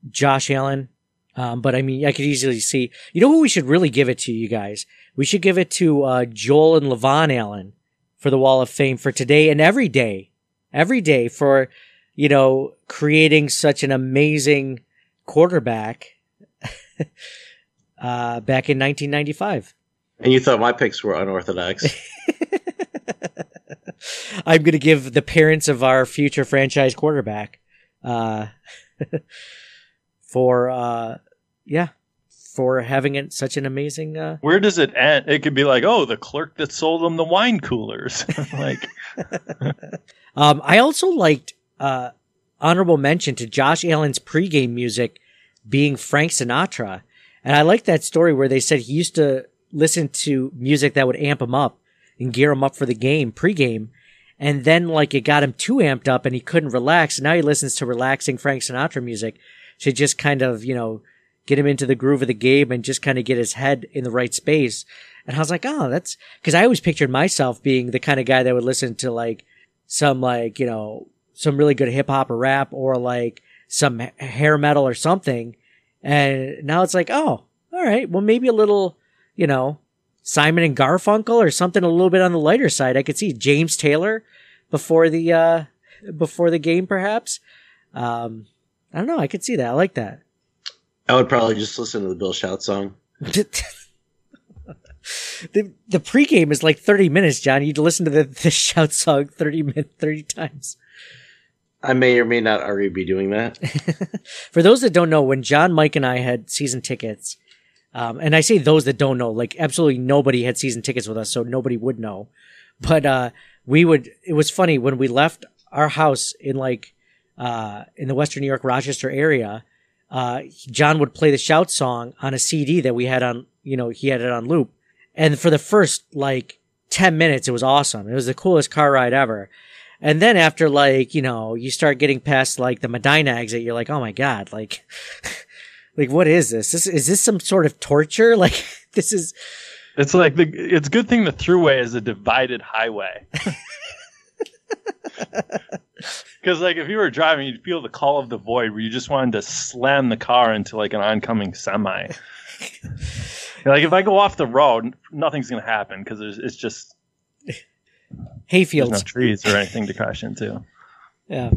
Josh Allen. Um, but I mean, I could easily see, you know who we should really give it to, you guys? We should give it to, uh, Joel and LaVonne Allen for the wall of fame for today and every day, every day for, you know, creating such an amazing quarterback, uh, back in 1995. And you thought my picks were unorthodox. I'm going to give the parents of our future franchise quarterback, uh, for, uh, yeah, for having it such an amazing, uh, Where does it end? It could be like, oh, the clerk that sold them the wine coolers. like, Um, I also liked uh, honorable mention to Josh Allen's pregame music being Frank Sinatra, and I like that story where they said he used to listen to music that would amp him up and gear him up for the game pregame, and then like it got him too amped up and he couldn't relax. And now he listens to relaxing Frank Sinatra music to just kind of you know get him into the groove of the game and just kind of get his head in the right space. And I was like, oh, that's because I always pictured myself being the kind of guy that would listen to like some like, you know, some really good hip hop or rap or like some hair metal or something. And now it's like, oh, all right. Well, maybe a little, you know, Simon and Garfunkel or something a little bit on the lighter side. I could see James Taylor before the, uh, before the game, perhaps. Um, I don't know. I could see that. I like that. I would probably just listen to the Bill Shout song. the the pregame is like 30 minutes, John. You'd listen to the, the shout song 30 min 30 times. I may or may not already be doing that. For those that don't know, when John, Mike, and I had season tickets, um, and I say those that don't know, like absolutely nobody had season tickets with us, so nobody would know. But uh, we would. It was funny when we left our house in like uh, in the Western New York, Rochester area. Uh, John would play the shout song on a CD that we had on. You know, he had it on loop, and for the first like 10 minutes, it was awesome. It was the coolest car ride ever. And then after like, you know, you start getting past like the Medina exit, you're like, oh my God, like, like what is this? This is this some sort of torture? Like this is It's like the it's a good thing the throughway is a divided highway. Because like if you were driving, you'd feel the call of the void where you just wanted to slam the car into like an oncoming semi. like if I go off the road, nothing's gonna happen because it's just hayfields, there's no trees or anything to crash into. Yeah.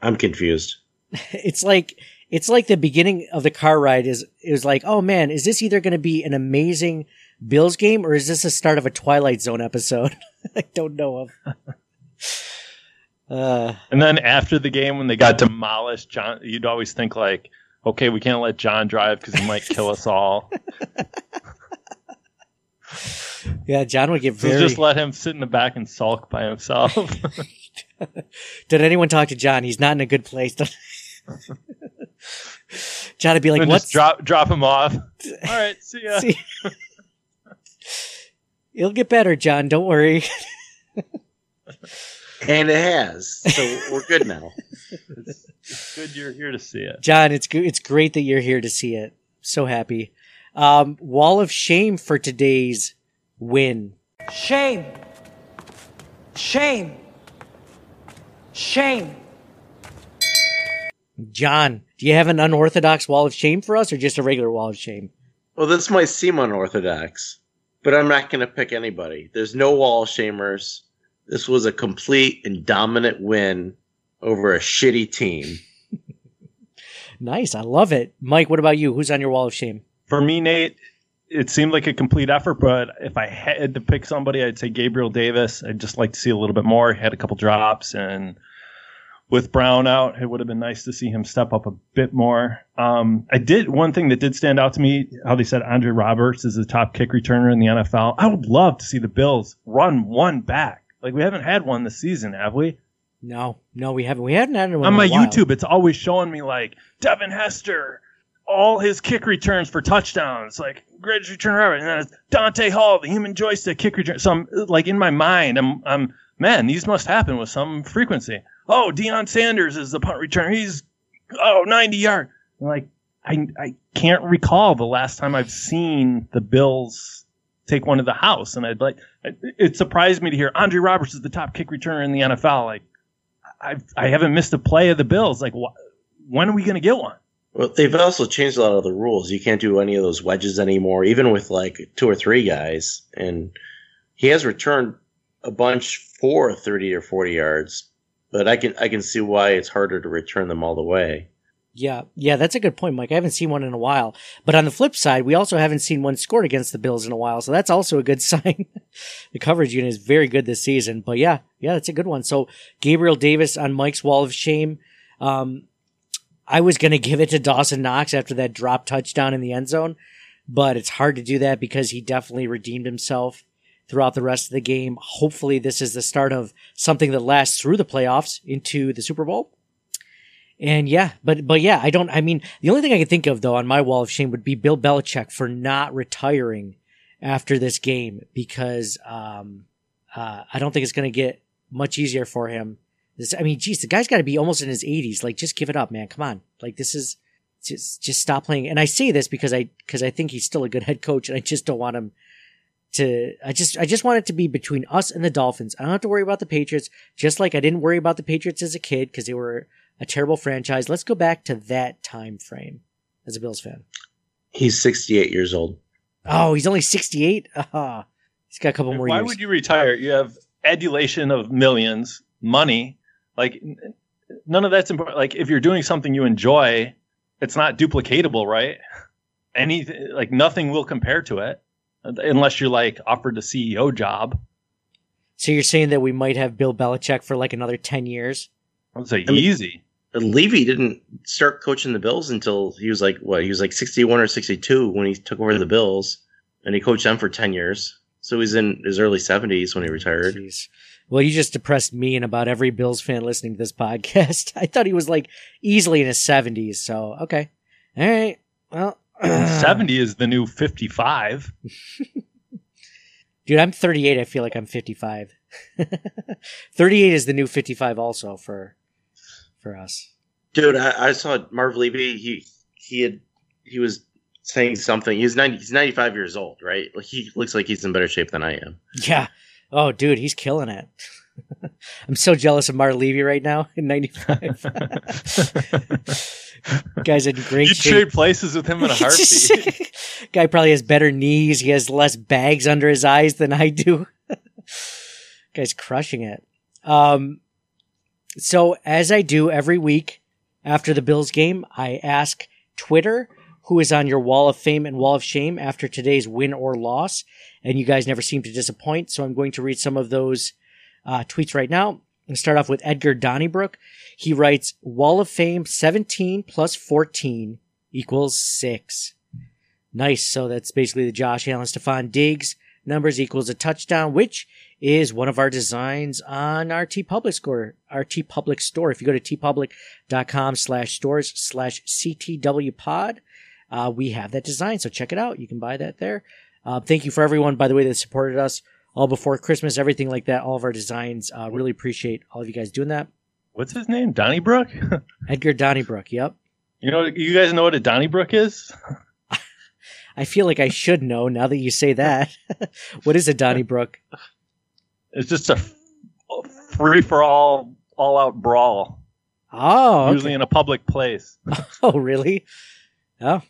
I'm confused. It's like it's like the beginning of the car ride is it was like, oh man, is this either going to be an amazing Bills game or is this the start of a Twilight Zone episode? I don't know of. Uh, And then after the game, when they got demolished, John, you'd always think like, okay, we can't let John drive because he might kill us all. yeah, John would get So very. just let him sit in the back and sulk by himself. Did anyone talk to John? He's not in a good place. John would be like, "What? Drop drop him off. All right, see ya. See- It'll get better, John. Don't worry." And it has. So we're good now. It's good you're here to see it. John, it's good. It's great that you're here to see it. So happy. Um, wall of shame for today's win. Shame. Shame. Shame. John, do you have an unorthodox wall of shame for us, or just a regular wall of shame? Well, this might seem unorthodox, but I'm not going to pick anybody. There's no wall shamers. This was a complete and dominant win over a shitty team. Nice, I love it. Mike, what about you? Who's on your wall of shame? For me, Nate, it seemed like a complete effort, but if I had to pick somebody, I'd say Gabriel Davis. I'd just like to see a little bit more. He had a couple drops, and with Brown out, it would have been nice to see him step up a bit more. Um, I did one thing that did stand out to me: how they said Andre Roberts is the top kick returner in the NFL. I would love to see the Bills run one back. Like we haven't had one this season, have we? No, no, we haven't. We haven't had one on my. YouTube, it's always showing me like Devin Hester, all his kick returns for touchdowns, like greatest return ever, and then it's Dante Hall, the human joystick kick return. So I'm like in my mind, I'm, I'm man, these must happen with some frequency. Oh, Deion Sanders is the punt returner. He's oh 90 yard. I'm like I I can't recall the last time I've seen the Bills take one to the house, and I'd like it, it surprised me to hear Andre Roberts is the top kick returner in the NFL. Like I I haven't missed a play of the Bills. Like, wh- when are we going to get one? Well, they've also changed a lot of the rules. You can't do any of those wedges anymore, even with like two or three guys. And he has returned a bunch for 30 or 40 yards, but I can I can see why it's harder to return them all the way. Yeah, yeah, that's a good point, Mike. I haven't seen one in a while. But on the flip side, we also haven't seen one scored against the Bills in a while, so that's also a good sign. the coverage unit is very good this season. But yeah, yeah, that's a good one. So Gabriel Davis on Mike's wall of shame. Um, I was gonna give it to Dawson Knox after that drop touchdown in the end zone, but it's hard to do that because he definitely redeemed himself throughout the rest of the game. Hopefully, this is the start of something that lasts through the playoffs into the Super Bowl. And yeah, but but yeah, I don't. I mean, the only thing I can think of though on my wall of shame would be Bill Belichick for not retiring after this game because um, uh, I don't think it's going to get much easier for him. This, I mean, geez, the guy's got to be almost in his 80s. Like, just give it up, man. Come on. Like, this is just just stop playing. And I say this because I because I think he's still a good head coach, and I just don't want him to. I just I just want it to be between us and the Dolphins. I don't have to worry about the Patriots. Just like I didn't worry about the Patriots as a kid because they were a terrible franchise. Let's go back to that time frame as a Bills fan. He's 68 years old. Oh, he's only 68? Ah, he's got a couple more Why years. would you retire? You have adulation of millions, money. Like none of that's important. Like if you're doing something you enjoy, it's not duplicatable, right? Anything like nothing will compare to it, unless you're like offered a CEO job. so you're saying that we might have Bill Belichick for like another 10 years? I would say I mean- easy. Levy didn't start coaching the Bills until he was like what? He was like 61 or 62 when he took over the Bills, and he coached them for 10 years. So he's in his early 70s when he retired. Jeez. Well, you just depressed me and about every Bills fan listening to this podcast. I thought he was like easily in his 70s. So, okay. All right. Well, Seventy is the new fifty-five. dude, I'm 38. I feel like I'm 55. 38 is the new 55 also for for us. Dude, I, I saw Marv Levy. He he had he was saying something. He's ninety. He's ninety five years old, right? Like he looks like he's in better shape than I am. Yeah. Oh, dude, he's killing it. I'm so jealous of Marv Levy right now in 95. Guy's in great You'd shape. trade places with him in a heartbeat. Guy probably has better knees. He has less bags under his eyes than I do. Guy's crushing it. Um, so as I do every week after the Bills game, I ask Twitter who is on your wall of fame and wall of shame after today's win or loss. And you guys never seem to disappoint. So I'm going to read some of those uh, tweets right now. And start off with Edgar Donnybrook. He writes, Wall of Fame 17 plus 14 equals 6. Nice. So that's basically the Josh Allen Stefon Diggs numbers equals a touchdown, which is one of our designs on our TeePublic store, our TeePublic store. If you go to teepublic.com slash stores slash CTW pod, uh, we have that design. So check it out. You can buy that there. Uh, thank you for everyone, by the way, that supported us all before Christmas, everything like that, all of our designs. Uh, really appreciate all of you guys doing that. What's his name? Donnybrook? Edgar Donnybrook. Yep. you know, you guys know what a Donnybrook is? I feel like I should know now that you say that. what is a Donnybrook? It's just a free for all, all out brawl. Oh, okay. Usually in a public place. Oh, really? Oh.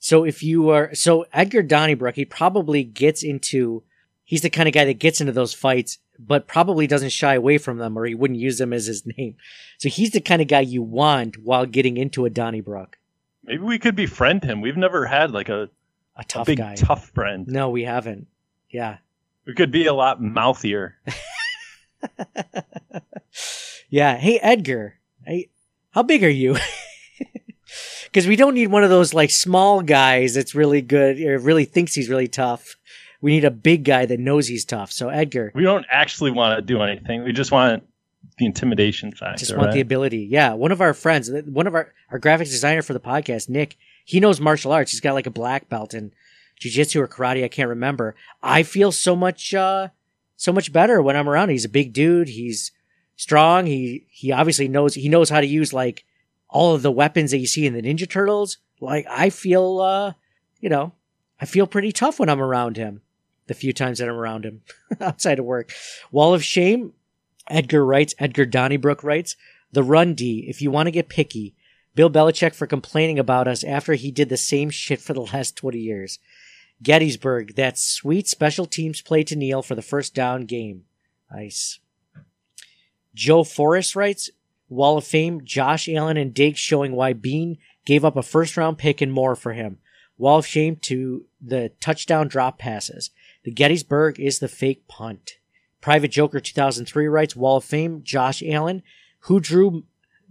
So if you are, so Edgar Donnybrook, he probably gets into, he's the kind of guy that gets into those fights, but probably doesn't shy away from them or he wouldn't use them as his name. So he's the kind of guy you want while getting into a Donnybrook. Maybe we could befriend him. We've never had like a, A tough big guy. tough friend. No, we haven't. Yeah. We could be a lot mouthier. Yeah. Hey, Edgar. Hey, how big are you? Because we don't need one of those like small guys that's really good or really thinks he's really tough. We need a big guy that knows he's tough. So Edgar, We don't actually want to do anything. We just want the intimidation factor. just want the ability. Yeah. One of our friends, one of our, our graphics designer for the podcast, Nick, he knows martial arts. He's got like a black belt in jujitsu or karate. I can't remember. I feel so much, uh, so much better when I'm around. He's a big dude. He's strong. He, he obviously knows, he knows how to use like all of the weapons that you see in the Ninja Turtles. Like I feel, uh, you know, I feel pretty tough when I'm around him. The few times that I'm around him outside of work. Wall of Shame. Edgar writes, Edgar Donnybrook writes, the run D, if you want to get picky, Bill Belichick for complaining about us after he did the same shit for the last 20 years. Gettysburg, that sweet special teams play to Neal for the first down game. Nice. Joe Forrest writes, Wall of Fame, Josh Allen and Diggs showing why Beane gave up a first round pick and more for him. Wall of Shame to the touchdown drop passes. The Gettysburg is the fake punt. Private Joker 2003 writes, Wall of Fame, Josh Allen, who drew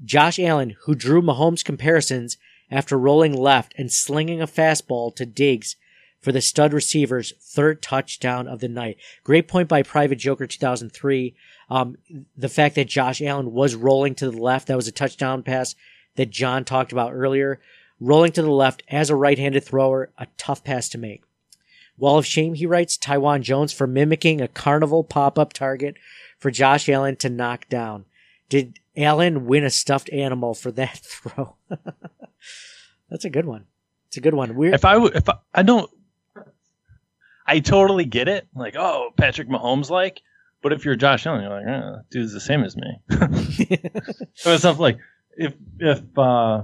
Josh Allen, who drew Mahomes comparisons after rolling left and slinging a fastball to Diggs for the stud receiver's third touchdown of the night. Great point by Private Joker 2003. Um, the fact that Josh Allen was rolling to the left, that was a touchdown pass that John talked about earlier. Rolling to the left as a right-handed thrower, a tough pass to make. Wall of Shame, he writes, Taiwan Jones for mimicking a carnival pop-up target for Josh Allen to knock down. Did Allen win a stuffed animal for that throw? That's a good one. It's a good one. We're, If I w- if I, I don't, I totally get it. Like, oh, Patrick Mahomes, like. But if you're Josh Allen, you're like, eh, dude's the same as me. so it's stuff like if if uh,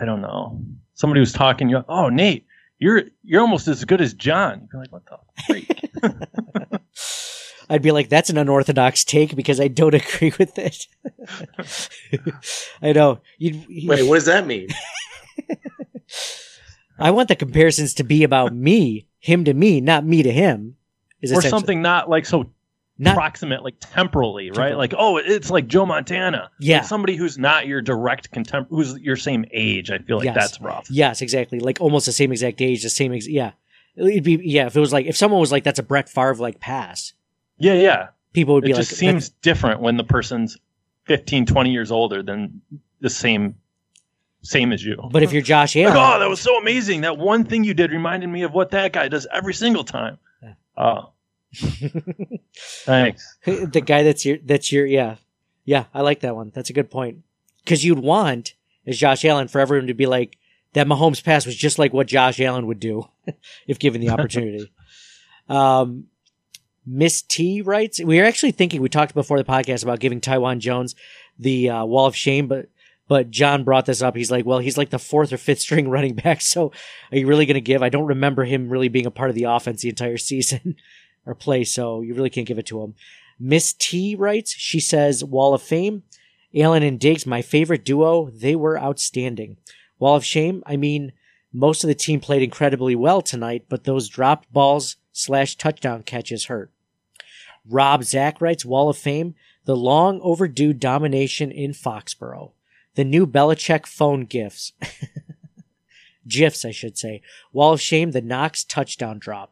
I don't know somebody was talking, you're oh Nate, you're you're almost as good as John. You're like, what the freak? I'd be like, that's an unorthodox take because I don't agree with it. I know. You'd, you Wait, what does that mean? I want the comparisons to be about me, him to me, not me to him. Is or something not like so Not- proximate, like temporally, right? Like, oh, it's like Joe Montana. Yeah. Like somebody who's not your direct contem, who's your same age. I feel like Yes. that's rough. Yes, exactly. Like almost the same exact age, the same. Ex- yeah, it'd be yeah. If it was like if someone was like that's a Brett Favre like pass, Yeah, yeah. people would it be just like, seems different when the person's 15, 20 years older than the same same as you. But if you're Josh Like, oh, that was so amazing. That one thing you did reminded me of what that guy does every single time. Oh, Thanks. the guy that's your that's your yeah yeah I like that one. That's a good point because you'd want as Josh Allen for everyone to be like that. Mahomes pass was just like what Josh Allen would do if given the opportunity. um, Miss T writes, we were actually thinking we talked before the podcast about giving Taiwan Jones the uh, Wall of Shame, but but John brought this up. He's like, well, he's like the fourth or fifth string running back. So are you really going to give? I don't remember him really being a part of the offense the entire season or play. So you really can't give it to him. Miss T writes, she says, Wall of Fame, Allen and Diggs, my favorite duo. They were outstanding. Wall of Shame, I mean, most of the team played incredibly well tonight, but those dropped balls slash touchdown catches hurt. Rob Zach writes, Wall of Fame, the long overdue domination in Foxborough. The new Belichick phone gifts. GIFs, I should say. Wall of Shame, the Knox touchdown drop.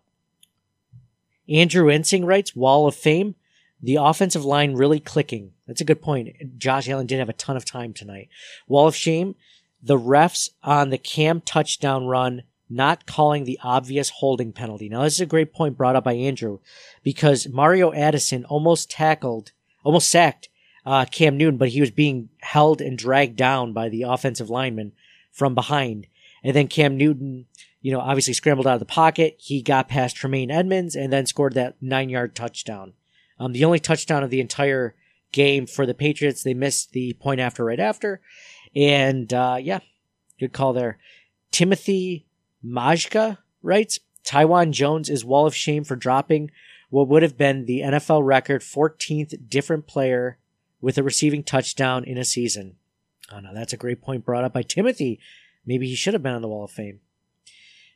Andrew Ensing writes, Wall of Fame, the offensive line really clicking. That's a good point. Josh Allen did have a ton of time tonight. Wall of Shame, the refs on the Cam touchdown run not calling the obvious holding penalty. Now, this is a great point brought up by Andrew because Mario Addison almost tackled, almost sacked uh, Cam Newton, but he was being held and dragged down by the offensive lineman from behind. And then Cam Newton, you know, obviously scrambled out of the pocket. He got past Tremaine Edmunds and then scored that nine yard touchdown. Um, the only touchdown of the entire game for the Patriots. They missed the point after right after. And, uh, yeah, good call there. Timothy Majka writes, Taiwan Jones is wall of shame for dropping what would have been the NFL record 14th different player with a receiving touchdown in a season. Oh no, that's a great point brought up by Timothy. Maybe he should have been on the Wall of Fame.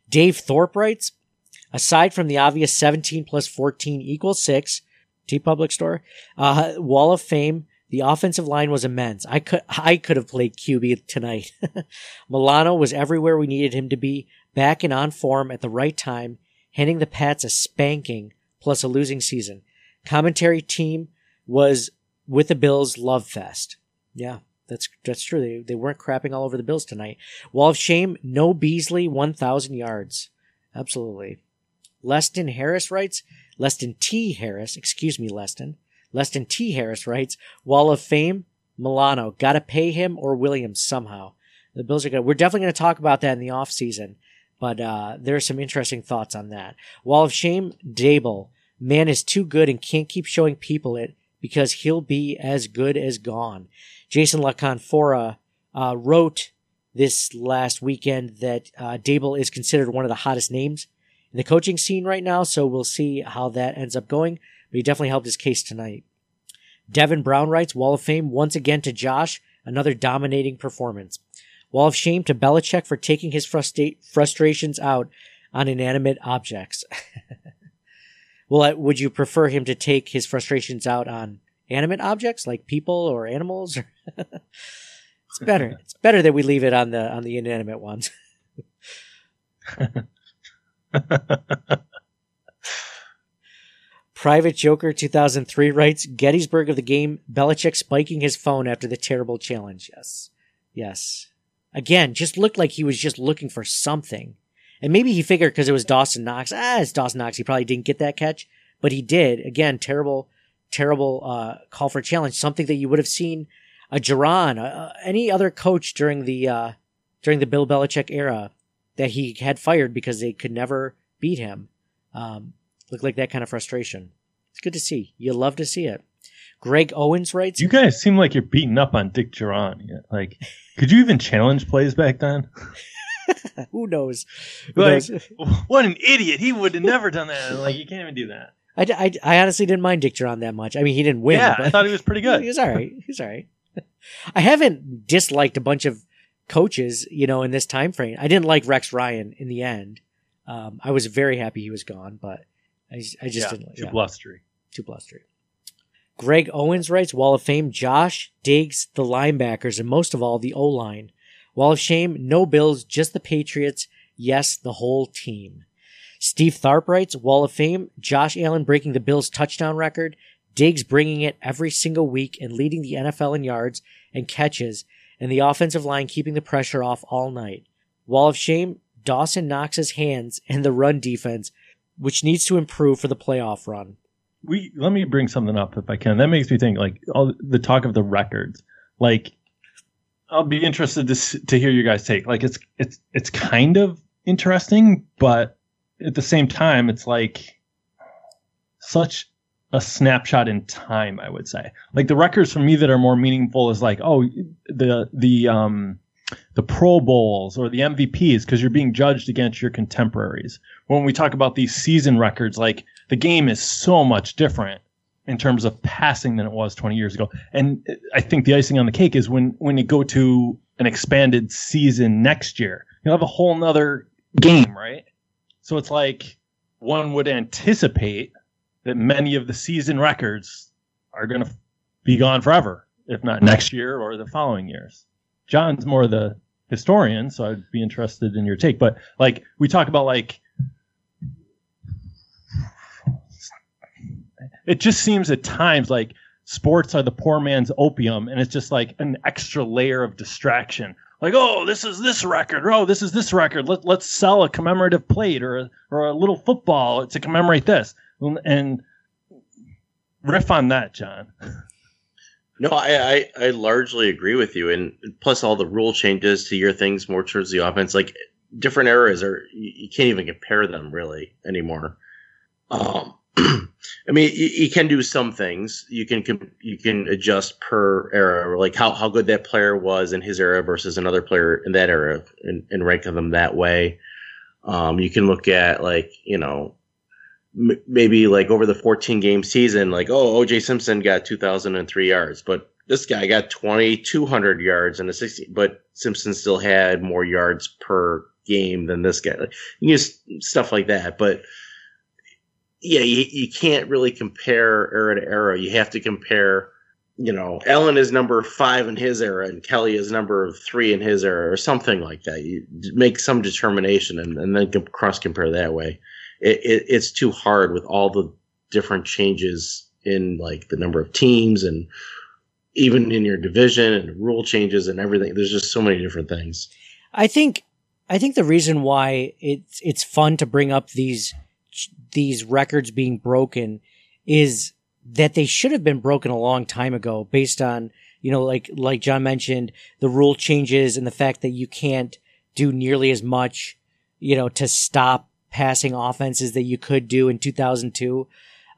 Dave Thorpe writes, aside from the obvious 17 plus 14 equals 6, TeePublic Store, uh, Wall of Fame, the offensive line was immense. I could I could have played QB tonight. Milano was everywhere we needed him to be, back and on form at the right time, handing the Pats a spanking plus a losing season. Commentary team was with the Bills love fest. Yeah, that's that's true. They they weren't crapping all over the Bills tonight. Wall of shame, no Beasley, one thousand yards. Absolutely. Leston Harris writes, Leston T. Harris, excuse me, Leston. Leston T. Harris writes, Wall of Fame, Milano. Gotta pay him or Williams somehow. The Bills are good. We're definitely going to talk about that in the off season, but uh, there are some interesting thoughts on that. Wall of Shame, Daboll. Man is too good and can't keep showing people it because he'll be as good as gone. Jason La Canfora uh, wrote this last weekend that uh, Daboll is considered one of the hottest names in the coaching scene right now, so we'll see how that ends up going. But he definitely helped his case tonight. Devin Brown writes, Wall of Fame once again to Josh, another dominating performance. Wall of Shame to Belichick for taking his frustra- frustrations out on inanimate objects. well, would you prefer him to take his frustrations out on animate objects like people or animals? it's better. It's better that we leave it on the on the inanimate ones. Private Joker 2003 writes Gettysburg of the game, Belichick spiking his phone after the terrible challenge. Yes. Yes. Again, just looked like he was just looking for something. And maybe he figured because it was Dawson Knox, ah, it's Dawson Knox. He probably didn't get that catch, but he did. Again, terrible, terrible uh, call for challenge. Something that you would have seen a Jauron, uh, any other coach during the uh, during the Bill Belichick era that he had fired because they could never beat him. Um, looked like that kind of frustration. It's good to see. You love to see it. Greg Owens writes, You guys seem like you're beating up on Dick. Yeah, Like, could you even challenge plays back then? "Who knows? Who Like, knows? what an idiot! He would have never done that. Like, you can't even do that. I, I, I honestly didn't mind Dick Jauron that much. I mean, he didn't win. Yeah, but I thought he was pretty good. he was all right. He was all right. I haven't disliked a bunch of coaches, you know, in this time frame. I didn't like Rex Ryan in the end. Um, I was very happy he was gone, but I, I just Yeah, didn't. too yeah. blustery. Too blustery. Greg Owens writes Wall of Fame, Josh, Diggs, the linebackers, and most of all, the O line. Wall of Shame, no Bills, just the Patriots. Yes, the whole team. Steve Tharp writes Wall of Fame, Josh Allen breaking the Bills' touchdown record, Diggs bringing it every single week and leading the NFL in yards and catches, and the offensive line keeping the pressure off all night. Wall of Shame, Dawson Knox's hands and the run defense which needs to improve for the playoff run. we let me bring something up if I can. That makes me think like all the talk of the records. Like I'll be interested to to hear your guys' take. Like it's it's it's kind of interesting, but at the same time, it's like such a snapshot in time. I would say like the records for me that are more meaningful is like oh the the um the Pro Bowls or the MVPs because you're being judged against your contemporaries. When we talk about these season records, like the game is so much different in terms of passing than it was 20 years ago. And I think the icing on the cake is when when you go to an expanded season next year, you'll have a whole nother game, right? So it's like one would anticipate that many of the season records are going to be gone forever, if not next year or the following years. John's more the historian, so I'd be interested in your take. But like we talk about like it just seems at times like sports are the poor man's opium and it's just like an extra layer of distraction like oh this is this record. Oh this is this record. Let, let's sell a commemorative plate or a, or a little football to commemorate this. And riff on that john. No, I, I I largely agree with you, and plus all the rule changes to your things more towards the offense. Like different eras are you, you can't even compare them really anymore. Um, I mean, you, you can do some things. You can you can adjust per era, like how, how good that player was in his era versus another player in that era, and, and rank them that way. Um, you can look at like you know m- maybe like over the 14 game season, like, oh, OJ Simpson got 2,003 yards, but this guy got 2,200 yards in a 60, but Simpson still had more yards per game than this guy. Like, you stuff like that, but yeah, you, you can't really compare era to era. You have to compare, you know, Allen is number five in his era and Kelly is number three in his era or something like that. You make some determination and, and then cross compare that way it, it, it's too hard with all the different changes in like the number of teams and even in your division and rule changes and everything. There's just so many different things. I think I think the reason why it's it's fun to bring up these these records being broken is that they should have been broken a long time ago based on you know like like John mentioned the rule changes and the fact that you can't do nearly as much you know to stop passing offenses that you could do in 2002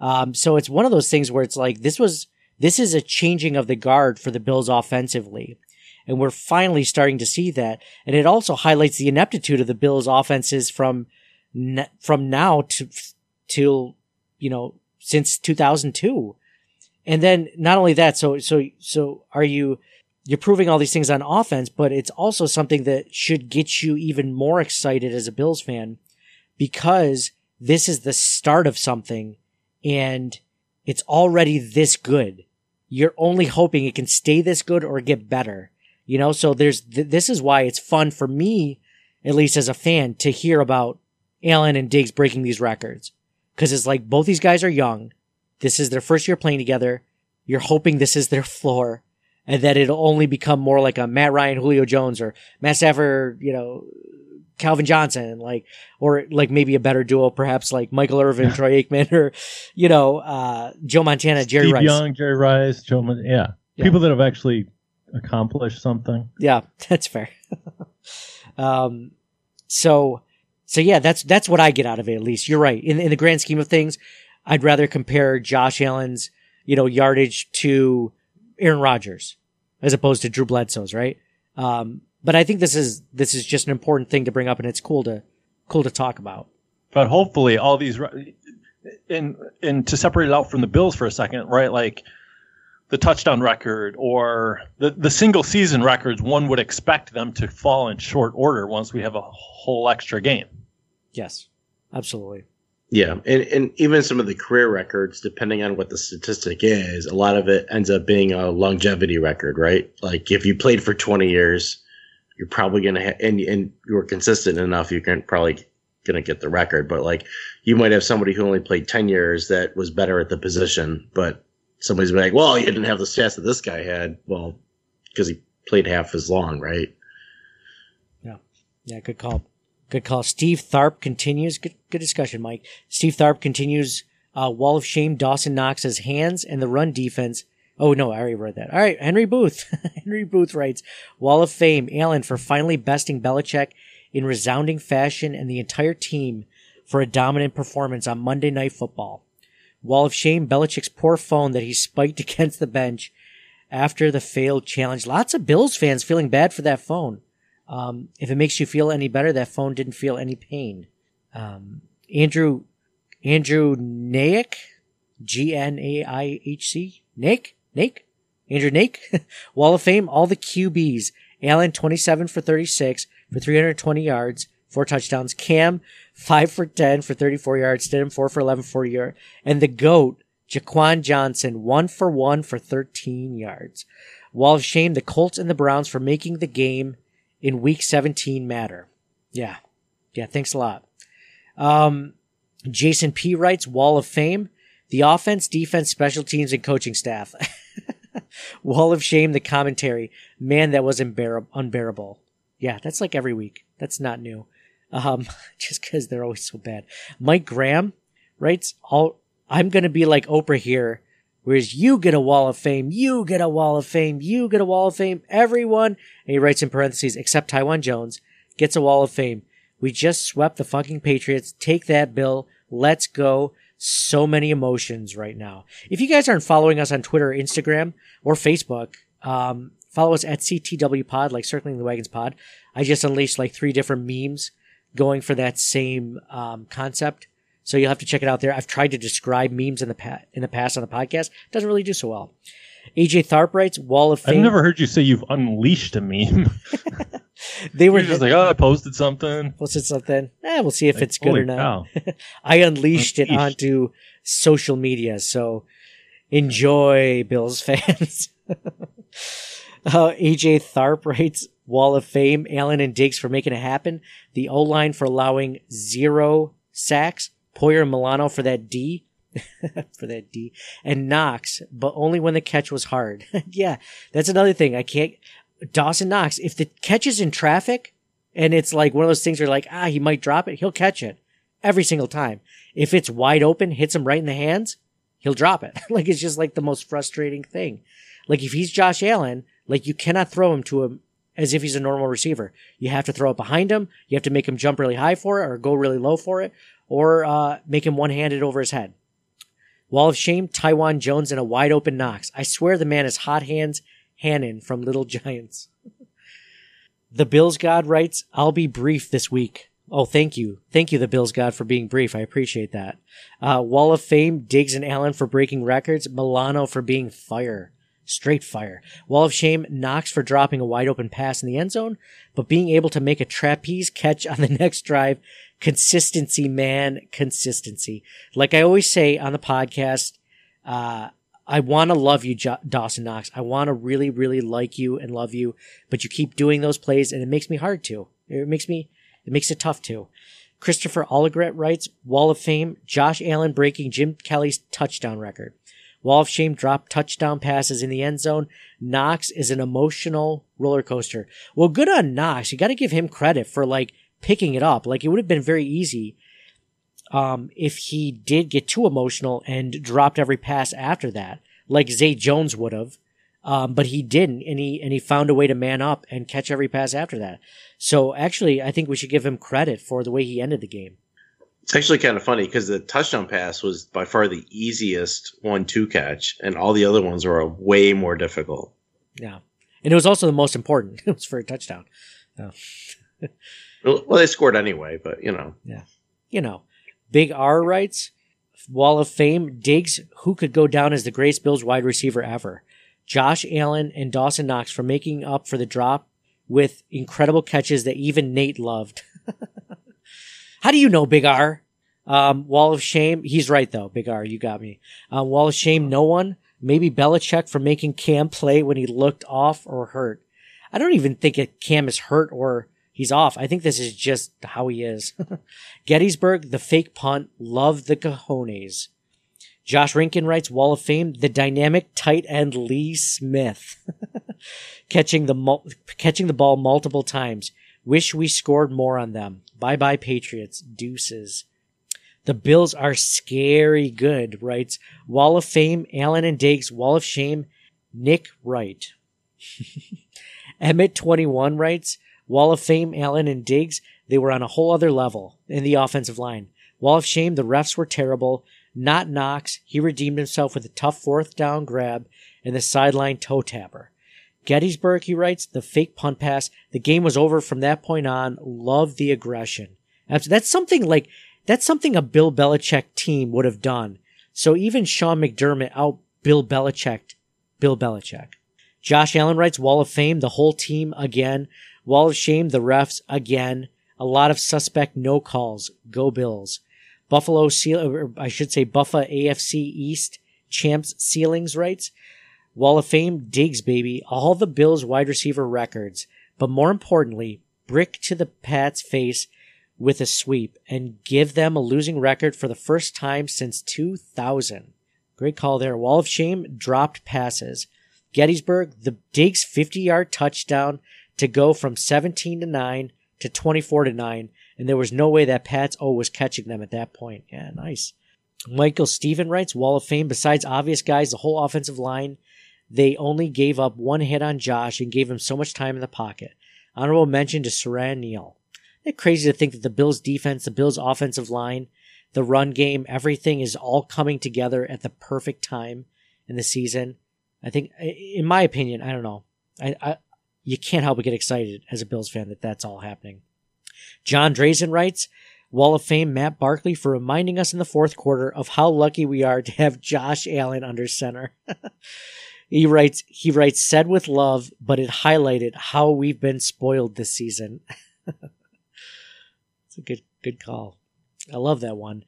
um, so it's one of those things where it's like this was this is a changing of the guard for the Bills offensively and we're finally starting to see that. And it also highlights the ineptitude of the Bills offenses from from now to till you know since 2002. And then not only that, so so so are you you're proving all these things on offense, but it's also something that should get you even more excited as a Bills fan because this is the start of something and it's already this good. You're only hoping it can stay this good or get better. You know, so there's, th- this is why it's fun for me, at least as a fan, to hear about Allen and Diggs breaking these records. Cause it's like both these guys are young. This is their first year playing together. You're hoping this is their floor and that it'll only become more like a Matt Ryan, Julio Jones or Matt Stafford, you know, Calvin Johnson, like, or like maybe a better duo, perhaps like Michael Irvin, Troy Aikman, or, you know, uh, Joe Montana, Jerry Steve Rice. Young, Jerry Rice, Joe. Mon- yeah. Yeah. people that have actually accomplished something. Yeah, that's fair. um, so, so yeah, that's, that's what I get out of it, at least. You're right. In, in the grand scheme of things, I'd rather compare Josh Allen's, you know, yardage to Aaron Rodgers as opposed to Drew Bledsoe's, right? Um, but I think this is, this is just an important thing to bring up and it's cool to, cool to talk about. But hopefully, all these and and to separate it out from the Bills for a second, right? Like the touchdown record or the the single season records, one would expect them to fall in short order once we have a whole extra game. Yes, absolutely. Yeah, and, and even some of the career records, depending on what the statistic is, a lot of it ends up being a longevity record, right? Like if you played for 20 years, you're probably gonna ha- and and you were consistent enough, you can probably gonna get the record. But like you might have somebody who only played 10 years that was better at the position, but somebody's like, well, you didn't have the stats that this guy had. Well, because he played half as long, right? Yeah, yeah, good call. Good call. Steve Tharp continues. Good, good discussion, Mike. Steve Tharp continues. Uh, Wall of Shame. Dawson Knox's hands and the run defense. Oh no, I already read that. All right, Henry Booth. Henry Booth writes, Wall of Fame. Allen for finally besting Belichick in resounding fashion and the entire team for a dominant performance on Monday Night Football. Wall of Shame. Belichick's poor phone that he spiked against the bench after the failed challenge. Lots of Bills fans feeling bad for that phone. Um, if it makes you feel any better, that phone didn't feel any pain. Um, Andrew, Andrew Naik, G N A I H C, Naik, Naik, Andrew Naik, Wall of Fame, all the QBs. Allen, 27 for 36 for 320 yards, four touchdowns. Cam, 5 for 10 for 34 yards. Stidham, 4 for 11 for 40 yards. And the GOAT, Jaquan Johnson, 1 for 1 for 13 yards. Wall of Shame, the Colts and the Browns for making the game in week 17 matter. Yeah. Yeah. Thanks a lot. Um, Jason P writes Wall of Fame, the offense, defense, special teams, and coaching staff. Wall of Shame, the commentary. Man, that was unbear- unbearable. Yeah, that's like every week. That's not new. Um, just because they're always so bad. Mike Graham writes, all, I'm to be like Oprah here, whereas you get a wall of fame, you get a wall of fame, you get a wall of fame, everyone, and he writes in parentheses, except Taiwan Jones, gets a wall of fame. We just swept the fucking Patriots. Take that, Bill. Let's go. So many emotions right now. If you guys aren't following us on Twitter Instagram or Facebook, um, follow us at CTW Pod, like Circling the Wagons Pod. I just unleashed like three different memes going for that same um, concept. So you'll have to check it out there. I've tried to describe memes in the pa- in the past on the podcast. Doesn't really do so well. AJ Tharp writes Wall of Fame. I've never heard you say you've unleashed a meme. they were You're just like, oh, I posted something. posted something. Eh, we'll see if Like, it's good or not. I unleashed it onto social media. So enjoy, Bills fans. uh, AJ Tharp writes Wall of Fame, Allen and Diggs for making it happen. The O line for allowing zero sacks. Poyer and Milano for that D. for that D. And Knox, but only when the catch was hard. yeah, that's another thing. I can't. Dawson Knox, if the catch is in traffic and it's like one of those things where like, ah, he might drop it, he'll catch it every single time. If it's wide open, hits him right in the hands, he'll drop it. like it's just like the most frustrating thing. Like if he's Josh Allen, like you cannot throw him to him as if he's a normal receiver. You have to throw it behind him. You have to make him jump really high for it or go really low for it or uh, make him one handed over his head. Wall of Shame, Taiwan Jones and a wide open Knox. I swear the man is hot hands Hannon from Little Giants. the Bills God writes, I'll be brief this week. Oh, thank you. Thank you, the Bills God, for being brief. I appreciate that. Uh, Wall of Fame, Diggs and Allen for breaking records. Milano for being fire. Straight fire. Wall of Shame, Knox for dropping a wide open pass in the end zone, but being able to make a trapeze catch on the next drive. Consistency, man. Consistency. Like I always say on the podcast, uh, I want to love you, jo- Dawson Knox. I want to really, really like you and love you, but you keep doing those plays and it makes me hard to. It makes me, it makes it tough to. Christopher Allegret writes, Wall of Fame, Josh Allen breaking Jim Kelly's touchdown record. Wall of Shame dropped touchdown passes in the end zone. Knox is an emotional roller coaster. Well, good on Knox. You got to give him credit for like picking it up. Like it would have been very easy um, if he did get too emotional and dropped every pass after that, like Zay Jones would have. Um, but he didn't, and he and he found a way to man up and catch every pass after that. So actually, I think we should give him credit for the way he ended the game. It's actually kind of funny because the touchdown pass was by far the easiest one to catch, and all the other ones were way more difficult. Yeah, and it was also the most important. it was for a touchdown. Well, well, they scored anyway, but you know. Yeah. you know, Big R writes, Wall of Fame Diggs who could go down as the greatest Bills wide receiver ever. Josh Allen and Dawson Knox for making up for the drop with incredible catches that even Nate loved. How do you know Big R? Um, Wall of Shame. He's right though. Big R, you got me. Um, Wall of Shame. No one. Maybe Belichick for making Cam play when he looked off or hurt. I don't even think Cam is hurt or he's off. I think this is just how he is. Gettysburg, the fake punt. Love the cojones. Josh Rinkin writes Wall of Fame, the dynamic tight end Lee Smith, catching the mul- catching the ball multiple times. Wish we scored more on them. Bye bye, Patriots. Deuces. The Bills are scary good, writes Wall of Fame, Allen and Diggs, Wall of Shame, Nick Wright. Emmett21 writes Wall of Fame, Allen and Diggs, they were on a whole other level in the offensive line. Wall of Shame, the refs were terrible. Not Knox, he redeemed himself with a tough fourth down grab and the sideline toe tapper. Gettysburg, he writes, the fake punt pass. The game was over from that point on. Love the aggression. That's, something like, that's something a Bill Belichick team would have done. So even Sean McDermott out Bill Belichick, Bill Belichick. Josh Allen writes Wall of Fame, the whole team again. Wall of Shame, the refs again. A lot of suspect no calls. Go Bills. Buffalo Seal, I should say Buffa AFC East champs ceilings writes Wall of Fame Diggs baby all the Bills wide receiver records, but more importantly, brick to the Pats face with a sweep and give them a losing record for the first time since 2000. Great call there. Wall of Shame dropped passes. Gettysburg, the Diggs 50 yard touchdown to go from 17 to 9 to 24 to 9. And there was no way that Pats O was catching them at that point. Yeah, nice. Michael Stephen writes Wall of Fame, besides obvious guys, the whole offensive line, they only gave up one hit on Josh and gave him so much time in the pocket. Honorable mention to Siran Neal. Isn't it crazy to think that the Bills defense, the Bills offensive line, the run game, everything is all coming together at the perfect time in the season. I think, in my opinion, I don't know. I, I you can't help but get excited as a Bills fan that that's all happening. John Drazen writes, Wall of Fame Matt Barkley for reminding us in the fourth quarter of how lucky we are to have Josh Allen under center. he writes, he writes, said with love, but it highlighted how we've been spoiled this season. it's a good, good call. I love that one.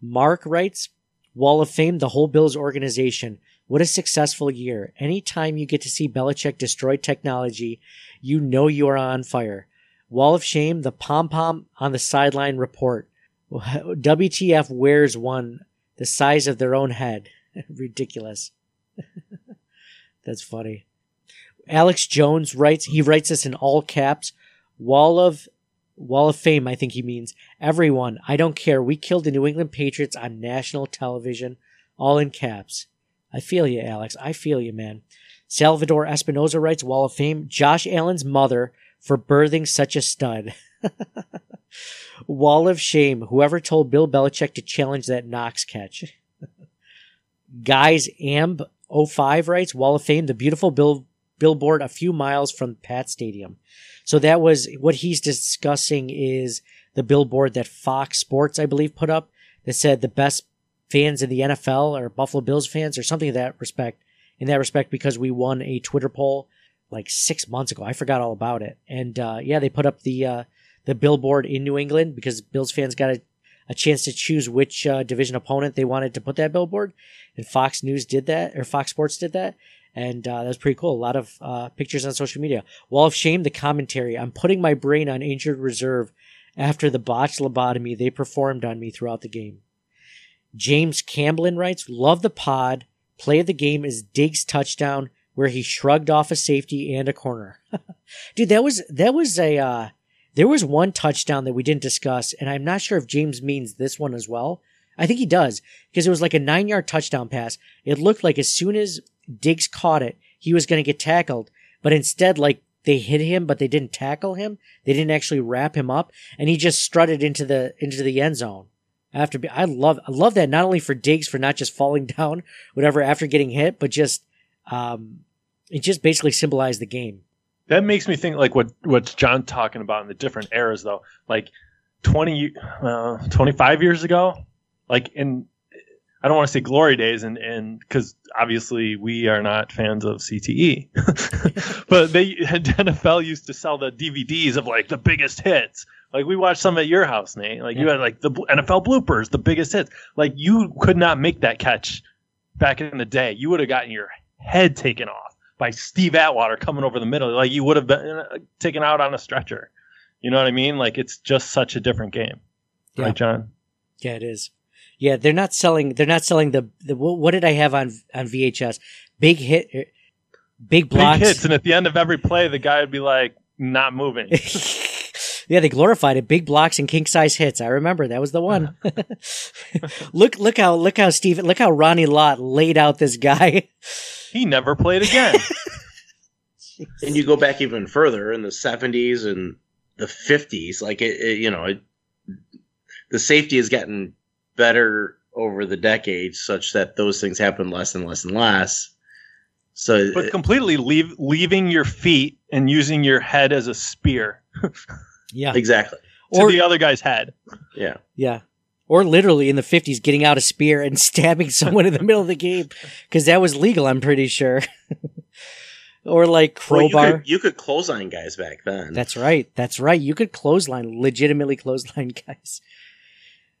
Mark writes, Wall of Fame, the whole Bills organization. What a successful year. Anytime you get to see Belichick destroy technology, you know you are on fire. Wall of Shame, the pom pom on the sideline report. WTF wears one the size of their own head. Ridiculous. That's funny. Alex Jones writes, he writes this in all caps. Wall of Wall of Fame, I think he means. Everyone, I don't care. We killed the New England Patriots on national television, all in caps. I feel you, Alex. I feel you, man. Salvador Espinoza writes Wall of Fame. Josh Allen's mother for birthing such a stud. Wall of Shame. Whoever told Bill Belichick to challenge that Knox catch. Guys, Amb 05 writes Wall of Fame. The beautiful bill, billboard a few miles from Pat Stadium. So that was what he's discussing is the billboard that Fox Sports, I believe, put up that said the best fans in the NFL or Buffalo Bills fans or something in that respect. In that respect, because we won a Twitter poll like six months ago. I forgot all about it. And uh, yeah, they put up the uh, the billboard in New England because Bills fans got a, a chance to choose which uh, division opponent they wanted to put that billboard. And Fox News did that, or Fox Sports did that. And uh, that was pretty cool. A lot of uh, pictures on social media. Wall of Shame, the commentary. I'm putting my brain on injured reserve after the botched lobotomy they performed on me throughout the game. James Camblin writes, Love the pod. Play of the game is Diggs touchdown where he shrugged off a safety and a corner. Dude, that was that was a uh, there was one touchdown that we didn't discuss, and I'm not sure if James means this one as well. I think he does because it was like a nine yard touchdown pass. It looked like as soon as Diggs caught it, he was going to get tackled, but instead, like they hit him, but they didn't tackle him. They didn't actually wrap him up, and he just strutted into the into the end zone. After I love I love that not only for Diggs for not just falling down whatever after getting hit, but just um, it just basically symbolized the game. That makes me think like what what's John talking about in the different eras though. Like 20 uh, 25 years ago, like in I don't want to say glory days and and cuz obviously we are not fans of CTE. but they NFL used to sell the DVDs of like the biggest hits. Like we watched some at your house, Nate. Like yeah. you had like the NFL bloopers, the biggest hits. Like you could not make that catch back in the day. You would have gotten your head taken off by Steve Atwater coming over the middle. Like you would have been uh, taken out on a stretcher. You know what I mean? Like it's just such a different game, yeah. right, John? Yeah, it is. Yeah, they're not selling. They're not selling the, the. What did I have on on VHS? Big hit, er, big blocks, big hits, and at the end of every play, the guy would be like not moving. Yeah, they glorified it. Big blocks and king size hits. I remember that was the one. Uh-huh. look, look how, look how Steve, look how Ronnie Lott laid out this guy. He never played again. and you go back even further in the 70s and the 50s like it, it you know it, the safety has gotten better over the decades such that those things happen less and less and less so but completely leave leaving your feet and using your head as a spear Yeah. exactly to Or- the other guy's head. yeah Yeah. Or literally in the 50s, getting out a spear and stabbing someone in the middle of the game. Because that was legal, I'm pretty sure. or like Well, you, crowbar. could, you could clothesline guys back then That's right. That's right. You could clothesline, legitimately clothesline guys.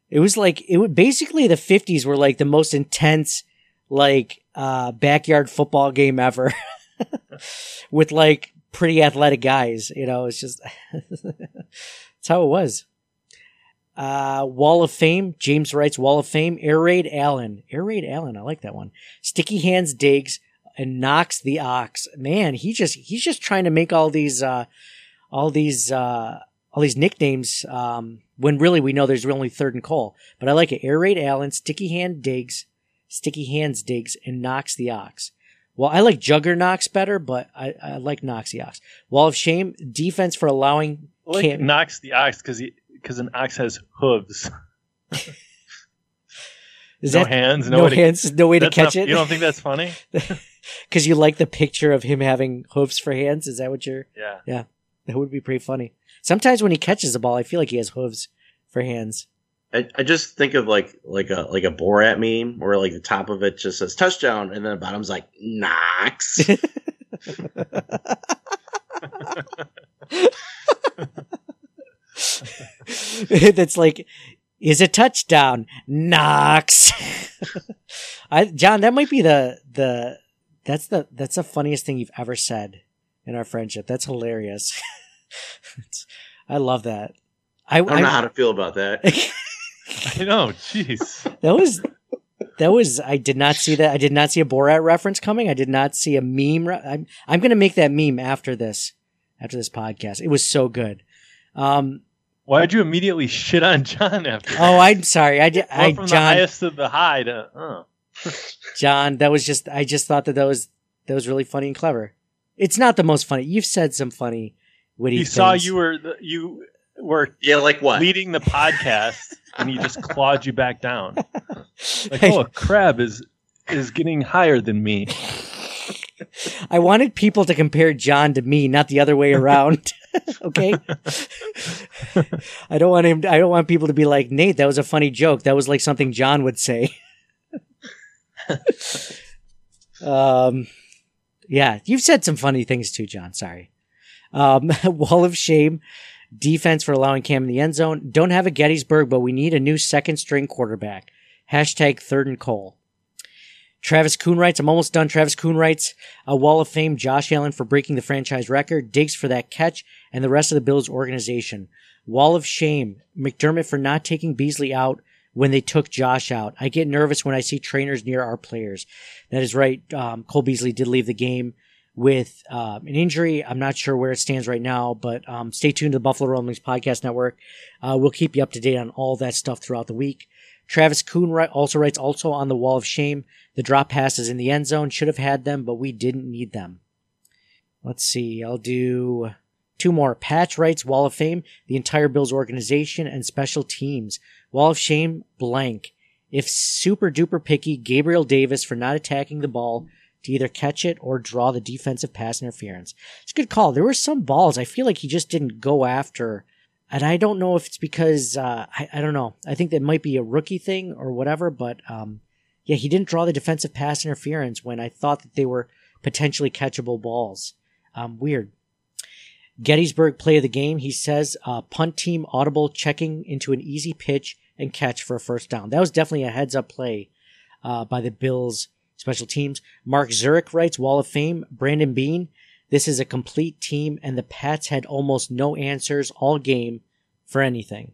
It was like, it would basically the 50s were like the most intense, like, uh, backyard football game ever with like pretty athletic guys. You know, it's just, that's how it was. Uh, Wall of Fame, James Wright's Wall of Fame, Air Raid Allen. Air Raid Allen, I like that one. Sticky Hands Diggs and Knox the Ox. Man, he just, he's just trying to make all these, uh, all these, uh, all these nicknames, um, when really we know there's only third and Cole. But I like it. Air Raid Allen, Sticky Hand Diggs, Sticky Hands Diggs and Knox the Ox. Well, I like Juggernauts better, but I, I like Knox the Ox. Wall of Shame, defense for allowing I like Cam- Knox the ox because because an ox has hooves. Is no that- hands, no, no way to- hands, no way to catch not- it? You don't think that's funny? Because you like the picture of him having hooves for hands. Is that what you're? Yeah. Yeah. That would be pretty funny. Sometimes when he catches the ball, I feel like he has hooves for hands. I, I just think of like like a like a Borat meme where like the top of it just says touchdown and then the bottom's like Knox. That's like, is a touchdown. Knox. I, John, that might be the, the, that's the, that's the funniest thing you've ever said in our friendship. That's hilarious. I love that. I, I don't know how to feel about that. I know. Jeez. that was that was I did not see that. I did not see a Borat reference coming. I did not see a meme. Re- I'm I'm going to make that meme after this after this podcast. It was so good. Um Why'd you immediately shit on John after? oh, I'm sorry. I did I from the highest of the high to uh. John, that was just I just thought that that was that was really funny and clever. It's not the most funny. You've said some funny witty He saw you were the, you were yeah like what leading the podcast and he just clawed you back down. Like oh, a crab is is getting higher than me. I wanted people to compare John to me, not the other way around. okay. I don't want him. I don't want people to be like Nate. That was a funny joke. That was like something John would say. um, yeah, you've said some funny things too, John. Sorry. Um, wall of shame. Defense for allowing Cam in the end zone. Don't have a Gettysburg, but we need a new second string quarterback. Hashtag third and Cole. Travis Kuhn writes, I'm almost done. Travis Kuhn writes, a wall of fame, Josh Allen for breaking the franchise record, Diggs for that catch, and the rest of the Bills organization. Wall of shame, McDermott for not taking Beasley out when they took Josh out. I get nervous when I see trainers near our players. That is right. Um, Cole Beasley did leave the game with um, an injury. I'm not sure where it stands right now, but um, stay tuned to the Buffalo Rumblings Podcast Network. Uh, we'll keep you up to date on all that stuff throughout the week. Travis Kuhn also writes also on the wall of shame. The drop passes in the end zone should have had them, but we didn't need them. Let's see. I'll do two more. Patch writes Wall of Fame, the entire Bills organization and special teams. Wall of Shame, blank. If super duper picky, Gabriel Davis for not attacking the ball to either catch it or draw the defensive pass interference. It's a good call. There were some balls I feel like he just didn't go after. And I don't know if it's because, uh, I, I don't know. I think that might be a rookie thing or whatever, but, um, yeah, he didn't draw the defensive pass interference when I thought that they were potentially catchable balls. Um, weird. Gettysburg play of the game. He says, uh, punt team audible checking into an easy pitch and catch for a first down. That was definitely a heads up play, uh, by the Bills special teams. Mark Zurich writes Wall of Fame. Brandon Beane. This is a complete team and the Pats had almost no answers all game for anything.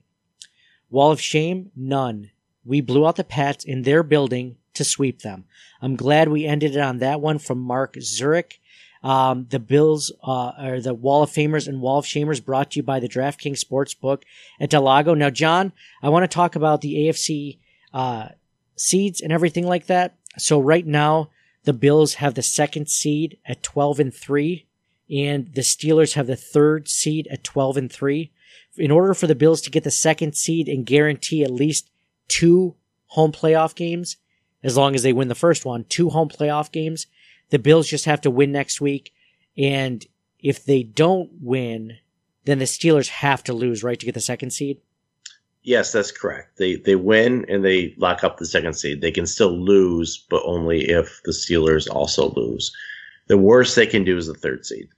Wall of Shame. None. We blew out the Pats in their building to sweep them. I'm glad we ended it on that one from Mark Zurich. Um, the Bills, uh, the Wall of Famers and Wall of Shamers brought to you by the DraftKings Sportsbook at del Lago. Now, John, I want to talk about the AFC, uh, seeds and everything like that. So right now, the Bills have the second seed at 12 and 3, and the Steelers have the third seed at 12 and 3. In order for the Bills to get the second seed and guarantee at least two home playoff games, as long as they win the first one, two home playoff games, the Bills just have to win next week. And if they don't win, then the Steelers have to lose, right, to get the second seed? Yes, that's correct. They they win and they lock up the second seed. They can still lose, but only if the Steelers also lose. The worst they can do is the third seed.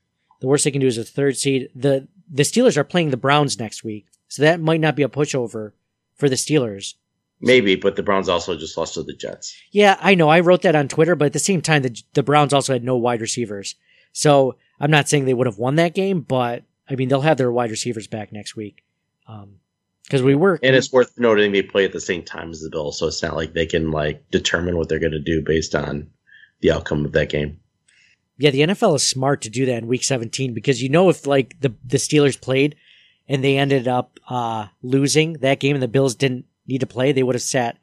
The worst they can do is the third seed. The the Steelers are playing the Browns next week, so that might not be a pushover for the Steelers. Maybe, but the Browns also just lost to the Jets. Yeah, I know. I wrote that on Twitter, but at the same time, the the Browns also had no wide receivers. So I'm not saying they would have won that game, but I mean they'll have their wide receivers back next week. Um, Because we work. And it's worth noting they play at the same time as the Bills, so it's not like they can like determine what they're going to do based on the outcome of that game. Yeah, the NFL is smart to do that in week 17 because you know if like the the Steelers played and they ended up uh losing that game and the Bills didn't need to play, they would have sat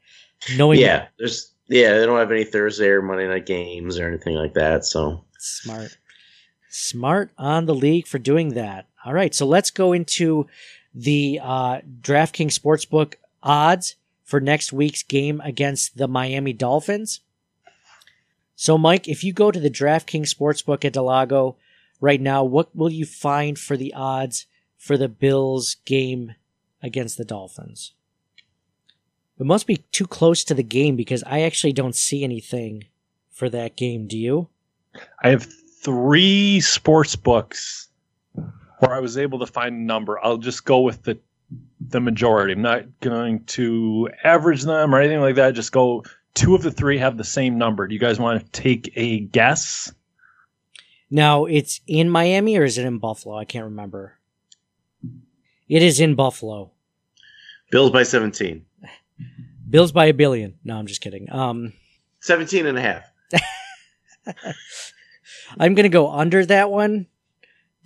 knowing yeah, there's yeah, they don't have any Thursday or Monday night games or anything like that. So smart. Smart on the league for doing that. All right, so let's go into the uh DraftKings Sportsbook odds for next week's game against the Miami Dolphins. So, Mike, if you go to the DraftKings Sportsbook at del Lago right now, what will you find for the odds for the Bills game against the Dolphins? It must be too close to the game because I actually don't see anything for that game. Do you? I have three sports books where I was able to find a number. I'll just go with the the majority. I'm not going to average them or anything like that. Just go. Two of the three have the same number. Do you guys want to take a guess? Now, it's in Miami or is it in Buffalo? I can't remember. It is in Buffalo. Bills by 17. Bills by a billion. No, I'm just kidding. Um, 17 and a half. I'm going to go under that one, to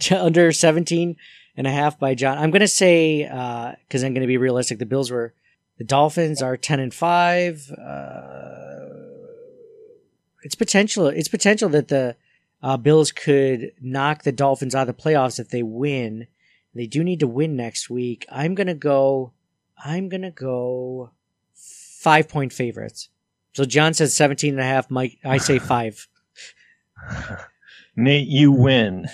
under 17 and a half by John. I'm going to say, uh, cause I'm going to be realistic. The Bills were, the Dolphins are 10 and five. Uh, it's potential, it's potential that the, uh, Bills could knock the Dolphins out of the playoffs if they win. They do need to win next week. I'm going to go, I'm going to go five point favorites. So John says 17 and a half. Mike, I say five. Nate, you win.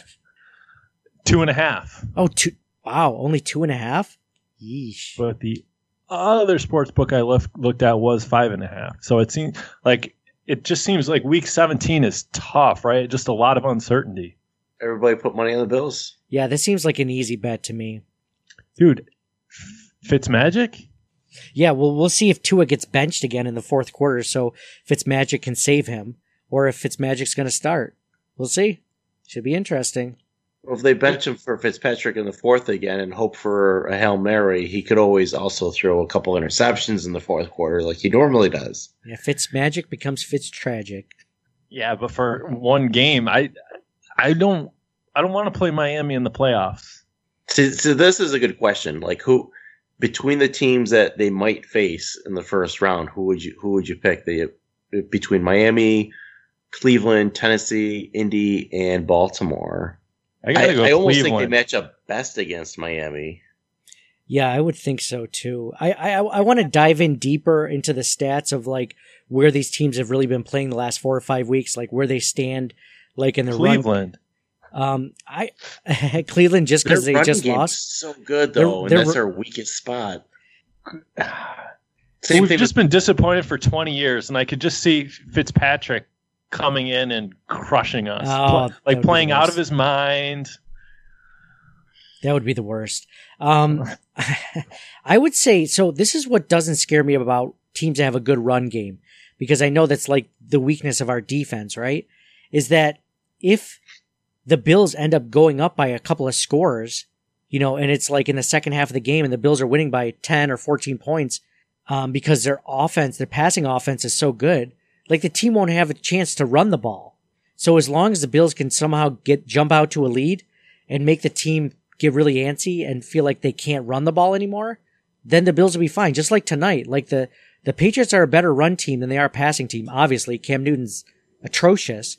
Two and a half. Oh, two. Wow, only two and a half? Yeesh. But the other sports book I look, looked at was five and a half. So it seems like it just seems like week 17 is tough, right? Just a lot of uncertainty. Everybody put money on the Bills. Yeah, this seems like an easy bet to me. Dude, Fitzmagic? Yeah, well, we'll see if Tua gets benched again in the fourth quarter, so Fitzmagic can save him, or if Fitzmagic's going to start. We'll see. Should be interesting. Well, if they bench him for Fitzpatrick in the fourth again and hope for a Hail Mary, he could always also throw a couple interceptions in the fourth quarter like he normally does. Yeah, Fitzmagic becomes Fitz tragic. Yeah, but for one game, I I don't I don't want to play Miami in the playoffs. So, so this is a good question. Like who between the teams that they might face in the first round, who would you who would you pick? The between Miami, Cleveland, Tennessee, Indy, and Baltimore. I gotta go I almost think they match up best against Miami. Yeah, I would think so too. I I, I want to dive in deeper into the stats of like where these teams have really been playing the last four or five weeks, like where they stand, like in the Cleveland. run. Um, I Cleveland just because they just lost. so good Their- though, their and that's ru- their weakest spot. So Same we've thing just been disappointed for 20 years, and I could just see Fitzpatrick coming in and crushing us, Oh, Pl- like playing out of his mind. That would be the worst. Um, I would say so. This is what doesn't scare me about teams that have a good run game, because I know that's like the weakness of our defense, right? Is that if the Bills end up going up by a couple of scores, you know, and it's like in the second half of the game, and the Bills are winning by ten or fourteen points, um, because their offense, their passing offense is so good, like the team won't have a chance to run the ball. So as long as the Bills can somehow get jump out to a lead and make the team get really antsy and feel like they can't run the ball anymore, then the Bills will be fine. Just like tonight, like the the Patriots are a better run team than they are passing team. Obviously, Cam Newton's atrocious.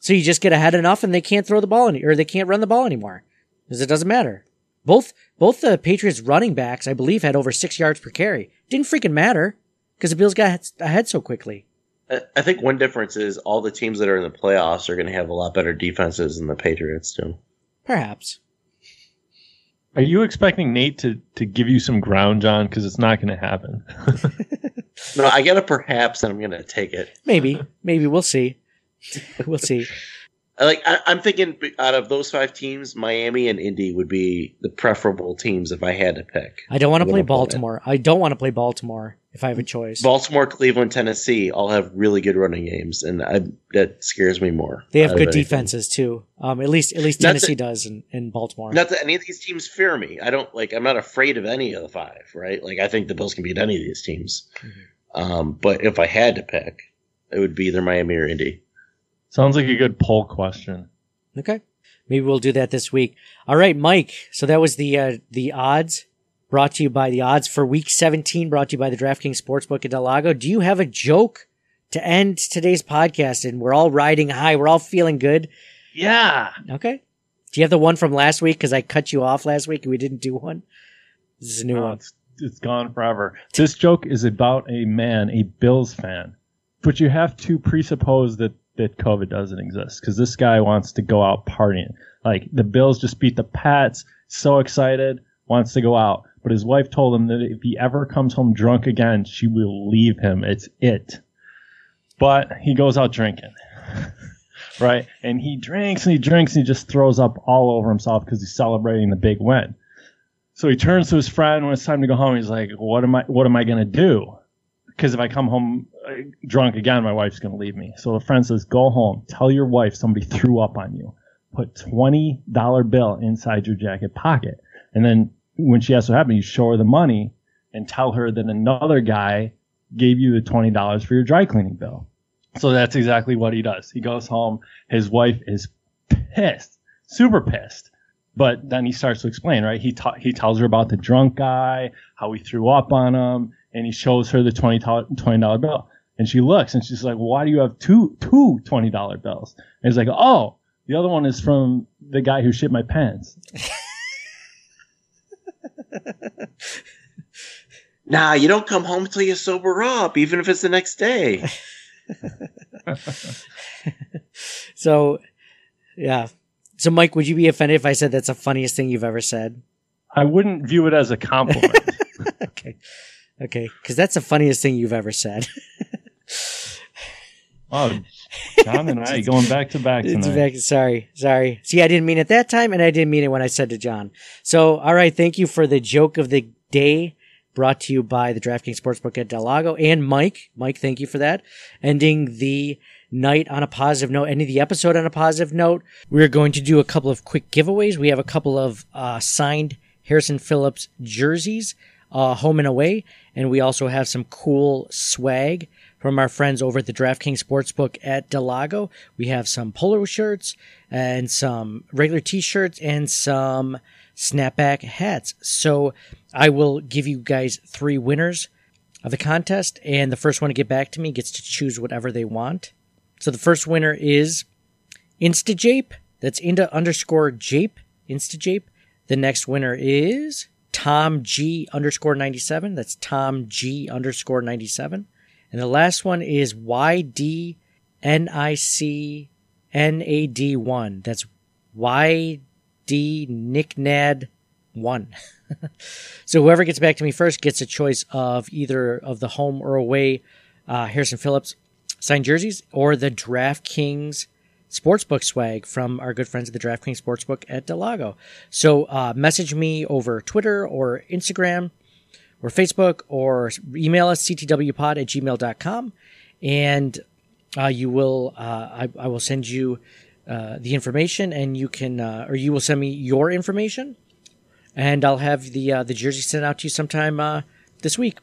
So you just get ahead enough and they can't throw the ball any, or they can't run the ball anymore because it doesn't matter. Both both the Patriots running backs, I believe, had over six yards per carry. Didn't freaking matter because the Bills got ahead so quickly. I- I think one difference is all the teams that are in the playoffs are going to have a lot better defenses than the Patriots do. Perhaps. Are you expecting Nate to, to give you some ground, John? Because it's not going to happen. No, I get a perhaps, and I'm going to take it. Maybe, maybe we'll see. We'll see. Like I, I'm thinking, out of those five teams, Miami and Indy would be the preferable teams if I had to pick. I don't want to play I'm. Baltimore. I don't want to play Baltimore if I have a choice. Baltimore, Cleveland, Tennessee all have really good running games, and I, that scares me more. They have good defenses too. Um, at least at least Not Tennessee that- does in, in Baltimore. Not that any of these teams fear me. I don't like. I'm not afraid of any of the five. Right? Like I think the Bills can beat any of these teams. Mm-hmm. Um, but if I had to pick, it would be either Miami or Indy. Sounds like a good poll question. Okay. Maybe we'll do that this week. All right, Mike. So that was the uh, the odds brought to you by the odds for week 17 brought to you by the DraftKings Sportsbook at del Lago. Do you have a joke to end today's podcast and we're all riding high. We're all feeling good. Yeah. Okay. Do you have the one from last week cuz I cut you off last week and we didn't do one? This is a new No, one. It's, it's gone forever. This joke is about a man, a Bills fan, but you have to presuppose that that COVID doesn't exist because this guy wants to go out partying. Like the Bills just beat the Pats, so excited, wants to go out. But his wife told him that if he ever comes home drunk again, she will leave him. It's it. But he goes out drinking. right? And he drinks and he drinks and he just throws up all over himself because he's celebrating the big win. So he turns to his friend when it's time to go home. He's like, "What am I? What am I gonna do? Because if I come home uh, drunk again, my wife's gonna leave me." So the friend says, "Go home. Tell your wife somebody threw up on you. Put twenty dollar bill inside your jacket pocket, and then when she asks what happened, you show her the money and tell her that another guy gave you the twenty dollars for your dry cleaning bill." So that's exactly what he does. He goes home. His wife is pissed, super pissed. But then he starts to explain, right? He ta- he tells her about the drunk guy, how he threw up on him, and he shows her the twenty dollar bill. And she looks and she's like, "Why do you have two two twenty dollar bills?" And he's like, "Oh, the other one is from the guy who shit my pants." Nah, you don't come home till you sober up, even if it's the next day. So, yeah. So, Mike, would you be offended if I said that's the funniest thing you've ever said? I wouldn't view it as a compliment. okay. Okay. Because that's the funniest thing you've ever said. oh, John and I going back to back tonight. back- sorry. Sorry. See, I didn't mean it that time, and I didn't mean it when I said to John. So, all right. Thank you for the joke of the day brought to you by the DraftKings Sportsbook at Del Lago and Mike. Mike, thank you for that. Ending the night on a positive note, ending the episode on a positive note. We're going to do a couple of quick giveaways. We have a couple of uh, signed Harrison Phillips jerseys, uh, home and away, and we also have some cool swag from our friends over at the DraftKings Sportsbook at del Lago. We have some polo shirts and some regular t-shirts and some snapback hats. So I will give you guys three winners of the contest, and the first one to get back to me gets to choose whatever they want. So the first winner is Instajape. That's Inda underscore Jape. Instajape. The next winner is Tom G underscore 97. That's Tom G underscore 97. And the last one is YDNICNAD1. That's YD Nicknad 1. so whoever gets back to me first gets a choice of either of the home or away uh, Harrison Phillips signed jerseys or the DraftKings sportsbook swag from our good friends at the DraftKings Sportsbook at del Lago. So uh, message me over Twitter or Instagram or Facebook or email us ctwpod at gmail.com and uh, you will uh, I, I will send you uh, the information and you can uh, or you will send me your information and I'll have the uh, the jersey sent out to you sometime uh, this week.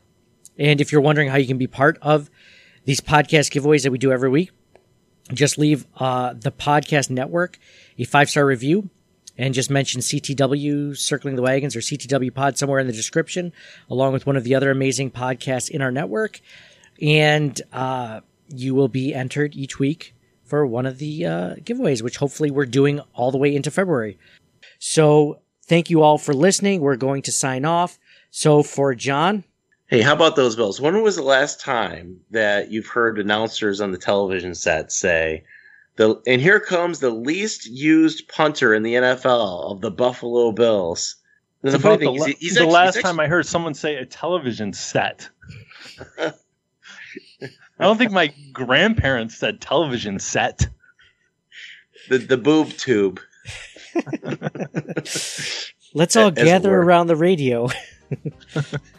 And if you're wondering how you can be part of these podcast giveaways that we do every week, just leave the podcast network a five star review and just mention CTW Circling the Wagons or CTW Pod somewhere in the description, along with one of the other amazing podcasts in our network. And uh, you will be entered each week for one of the uh, giveaways, which hopefully we're doing all the way into February. So thank you all for listening. We're going to sign off. So for John, Hey, how about those Bills? When was the last time that you've heard announcers on the television set say, "The and here comes the least used punter in the NFL of the Buffalo Bills"? And the funny about the, thing is he's the actually- last he's time I heard someone say a television set. I don't think my grandparents said television set. the the boob tube. let's all gather around the radio.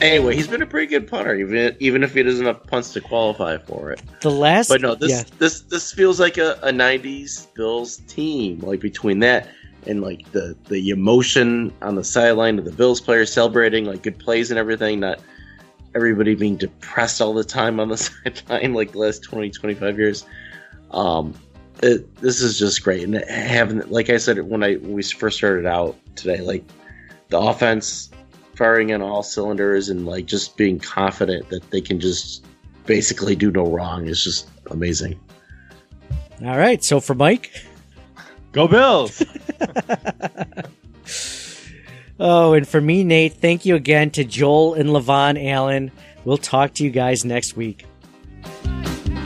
Anyway, he's been a pretty good punter, even even if he doesn't have punts to qualify for it. The last, But no, this yeah. this this feels like a, a '90s Bills team. Like between that and like the the emotion on the sideline of the Bills players celebrating like good plays and everything, not everybody being depressed all the time on the sideline like the last 20, 25 years. Um, it, this is just great, and having like I said when I when we first started out today, like the offense firing on all cylinders and like just being confident that they can just basically do no wrong is just amazing. All right. So for Mike, Go Bills! oh, and for me, Nate, thank you again to Joel and LaVonne Allen. We'll talk to you guys next week.